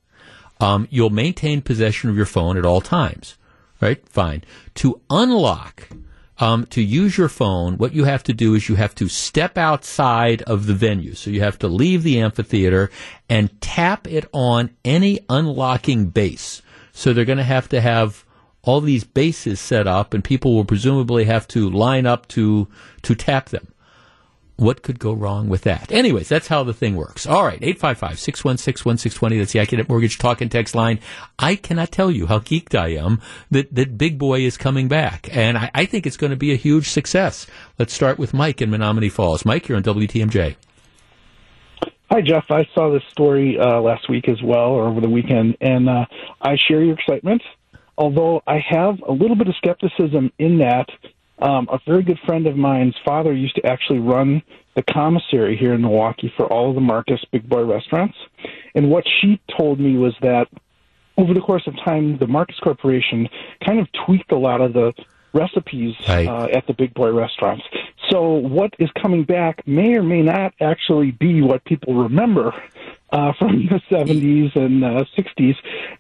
Um, you'll maintain possession of your phone at all times. Right? Fine. To unlock um, to use your phone, what you have to do is you have to step outside of the venue. So you have to leave the amphitheater and tap it on any unlocking base. So they're going to have to have all these bases set up, and people will presumably have to line up to to tap them. What could go wrong with that? Anyways, that's how the thing works. All right, 855-616-1620. That's the Accunet Mortgage Talk and Text line. I cannot tell you how geeked I am that, that Big Boy is coming back. And I, I think it's going to be a huge success. Let's start with Mike in Menomonee Falls. Mike, you're on WTMJ. Hi, Jeff. I saw this story uh, last week as well, or over the weekend, and uh, I share your excitement. Although I have a little bit of skepticism in that um, a very good friend of mine's father used to actually run the commissary here in Milwaukee for all of the Marcus Big Boy restaurants. And what she told me was that over the course of time, the Marcus Corporation kind of tweaked a lot of the recipes right. uh, at the Big Boy restaurants. So what is coming back may or may not actually be what people remember uh, from the 70s and uh, 60s.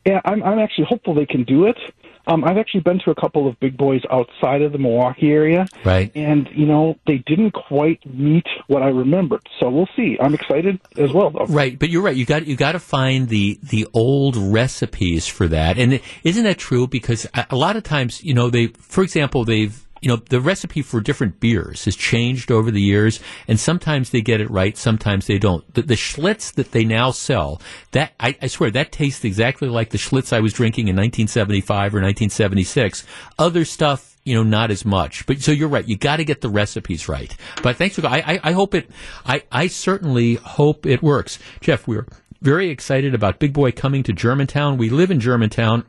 And I'm, I'm actually hopeful they can do it. Um, I've actually been to a couple of big boys outside of the Milwaukee area, Right. and you know they didn't quite meet what I remembered. So we'll see. I'm excited as well, though. Right, but you're right. You got you got to find the the old recipes for that, and isn't that true? Because a, a lot of times, you know, they, for example, they've you know the recipe for different beers has changed over the years, and sometimes they get it right, sometimes they don't. The, the Schlitz that they now sell, that I, I swear that tastes exactly like the Schlitz I was drinking in 1975 or 1976. Other stuff you know, not as much. But so you're right. You got to get the recipes right. But thanks for. I, I, I hope it. I, I certainly hope it works. Jeff, we're very excited about Big Boy coming to Germantown. We live in Germantown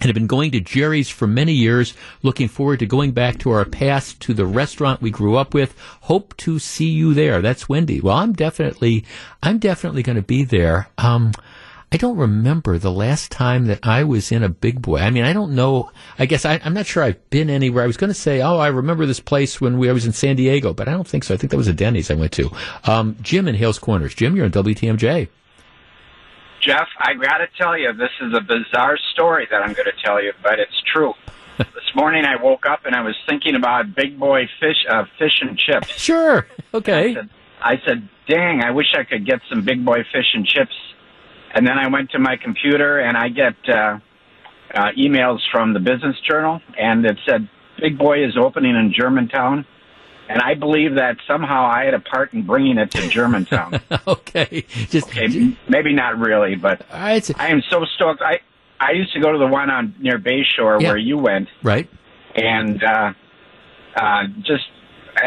and have been going to Jerry's for many years. Looking forward to going back to our past to the restaurant we grew up with. Hope to see you there. That's Wendy. Well, I'm definitely, I'm definitely going to be there. Um, I don't remember the last time that I was in a big boy. I mean, I don't know. I guess I, am not sure I've been anywhere. I was going to say, oh, I remember this place when we, I was in San Diego, but I don't think so. I think that was a Denny's I went to. Um, Jim in Hales Corners. Jim, you're on WTMJ. Jeff, I got to tell you, this is a bizarre story that I'm going to tell you, but it's true. this morning I woke up and I was thinking about big boy fish, uh, fish and chips. Sure. Okay. I said, I said, dang, I wish I could get some big boy fish and chips. And then I went to my computer and I get uh, uh, emails from the Business Journal, and it said Big Boy is opening in Germantown. And I believe that somehow I had a part in bringing it to Germantown. okay, just okay, maybe not really, but I am so stoked. I I used to go to the one on near Bayshore Yeah. where you went, right? and uh, uh, just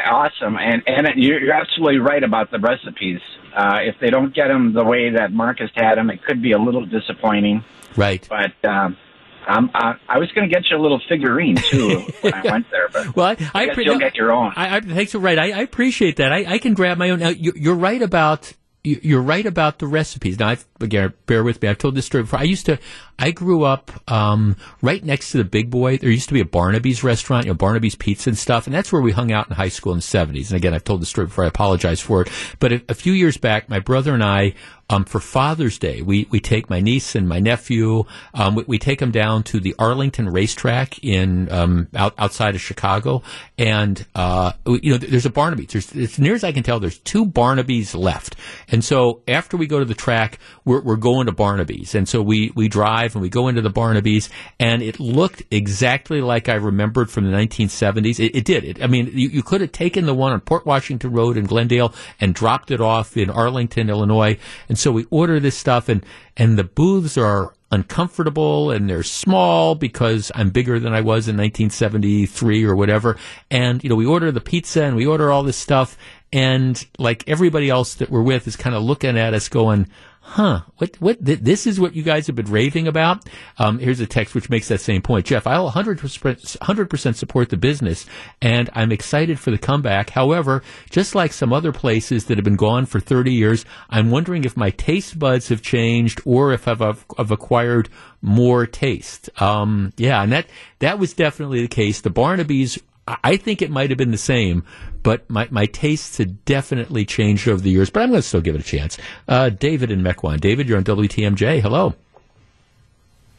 awesome. And and you're you're absolutely right about the recipes. Uh, if they don't get them the way that Marcus had them, it could be a little disappointing. Right. But um, I, I was going to get you a little figurine too when I went there, but Well, I, I, guess pre- you'll no, get your own. I, I thanks for right. I, I appreciate that. I, I can grab my own. Now, you, you're right about you- you're right about the recipes. Now, I've, again, bear with me. I've told this story before. I used to. I grew up um, right next to the Big Boy. There used to be a Barnaby's restaurant, you know, Barnaby's Pizza and stuff, and that's where we hung out in high school in the '70s. And again, I've told the story before. I apologize for it. But a, a few years back, my brother and I. Um, for Father's Day, we, we take my niece and my nephew. Um, we, we take them down to the Arlington racetrack in um, out, outside of Chicago, and uh, you know there's a Barnaby's. There's as near as I can tell, there's two Barnaby's left. And so after we go to the track, we're, we're going to Barnaby's, and so we we drive and we go into the Barnaby's, and it looked exactly like I remembered from the 1970s. It, it did. It, I mean, you, you could have taken the one on Port Washington Road in Glendale and dropped it off in Arlington, Illinois. And so we order this stuff, and and the booths are uncomfortable and they're small because I'm bigger than I was in 1973 or whatever. And, you know, we order the pizza and we order all this stuff. And like everybody else that we're with is kind of looking at us going, huh, what, what, th- this is what you guys have been raving about? Um, here's a text which makes that same point. Jeff, I'll 100%, 100% support the business and I'm excited for the comeback. However, just like some other places that have been gone for 30 years, I'm wondering if my taste buds have changed or if I've, I've, I've acquired more taste. Um, yeah, and that, that was definitely the case. The Barnaby's I think it might have been the same, but my, my tastes had definitely changed over the years. But I'm going to still give it a chance. Uh, David in Mequon. David, you're on WTMJ. Hello.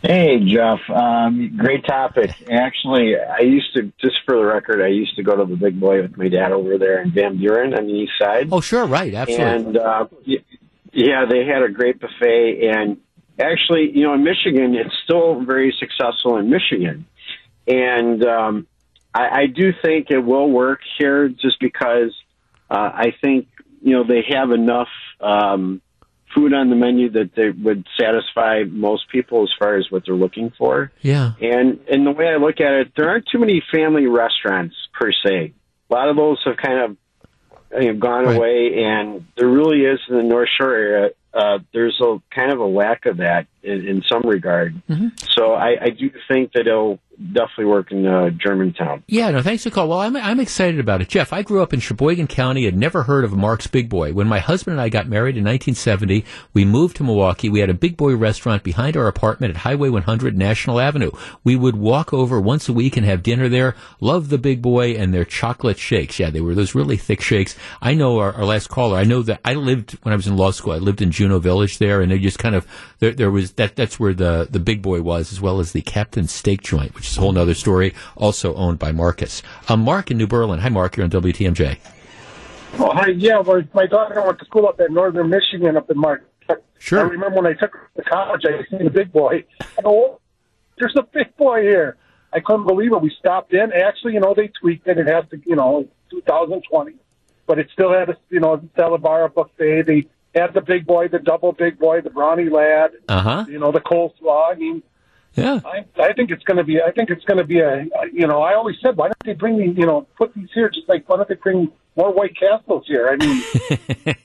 Hey, Jeff. Um, great topic. Actually, I used to, just for the record, I used to go to the Big Boy with my dad over there in Van Buren on the east side. Oh, sure, right, absolutely. And uh, yeah, they had a great buffet. And actually, you know, in Michigan, it's still very successful in Michigan. And um, I, I do think it will work here just because uh, I think, you know, they have enough um, food on the menu that they would satisfy most people as far as what they're looking for. Yeah. And and the way I look at it, there aren't too many family restaurants per se. A lot of those have kind of you know, gone away, and there really is in the North Shore area. Uh, there's a kind of a lack of that in, in some regard. So I, I do think that it'll definitely work in uh, Germantown. Yeah, no, thanks for the call. Well, I'm, I'm excited about it. Jeff, I grew up in Sheboygan County, had never heard of Marc's Big Boy. When my husband and I got married in 1970, we moved to Milwaukee. We had a Big Boy restaurant behind our apartment at Highway 100 National Avenue. We would walk over once a week and have dinner there. Love the Big Boy and their chocolate shakes. Yeah, they were those really thick shakes. I know our, our last caller, I know that I lived, when I was in law school, I lived in Juneau Village there, and they just kind of, there, there was, that, that's where the, the Big Boy was, as well as the Captain Steak Joynt, which is a whole other story, also owned by Marcus. Um, Mark in New Berlin. Hi, Mark. You're on WTMJ. Oh, hi. Yeah, well, my daughter went to school up in northern Michigan, up in Mark. Sure. I remember when I took her to college, I seen the big boy. I go, oh, there's a big boy here. I couldn't believe it. We stopped in. Actually, you know, they tweaked it. It has to, you know, 2020, but it still had a, you know, salad bar buffet. They had the big boy, the double big boy, the brawny lad. Uh huh. You know, the coleslaw. I mean, yeah. I, I think it's going to be. I think it's going to be a. You know, I always said, why don't they bring these? You know, put these here. Just like why don't they bring more White Castles here? I mean,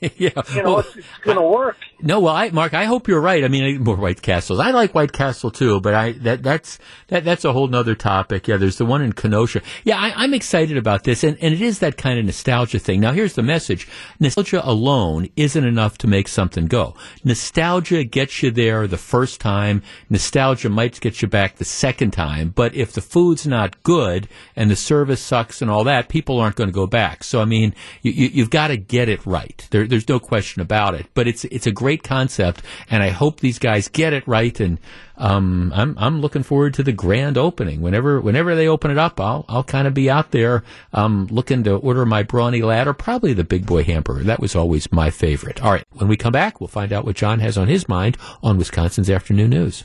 yeah. you know, Well, it's, it's going to work. No, well, I, Mark, I hope you're right. I mean, more White Castles. I like White Castle too, but I that that's that that's a whole nother topic. Yeah, there's the one in Kenosha. Yeah, I, I'm excited about this, and, and it is that kind of nostalgia thing. Now, here's the message: nostalgia alone isn't enough to make something go. Nostalgia gets you there the first time. Nostalgia might get you back the second time, but if the food's not good and the service sucks and all that, people aren't going to go back. So, I mean, you, you, you've got to get it right. There, there's no question about it. But it's it's a great concept, and I hope these guys get it right. And um, I'm I'm looking forward to the grand opening. Whenever whenever they open it up, I'll I'll kind of be out there um, looking to order my brawny lad or probably the big boy hamburger. That was always my favorite. All right, when we come back, we'll find out what John has on his mind on Wisconsin's afternoon news.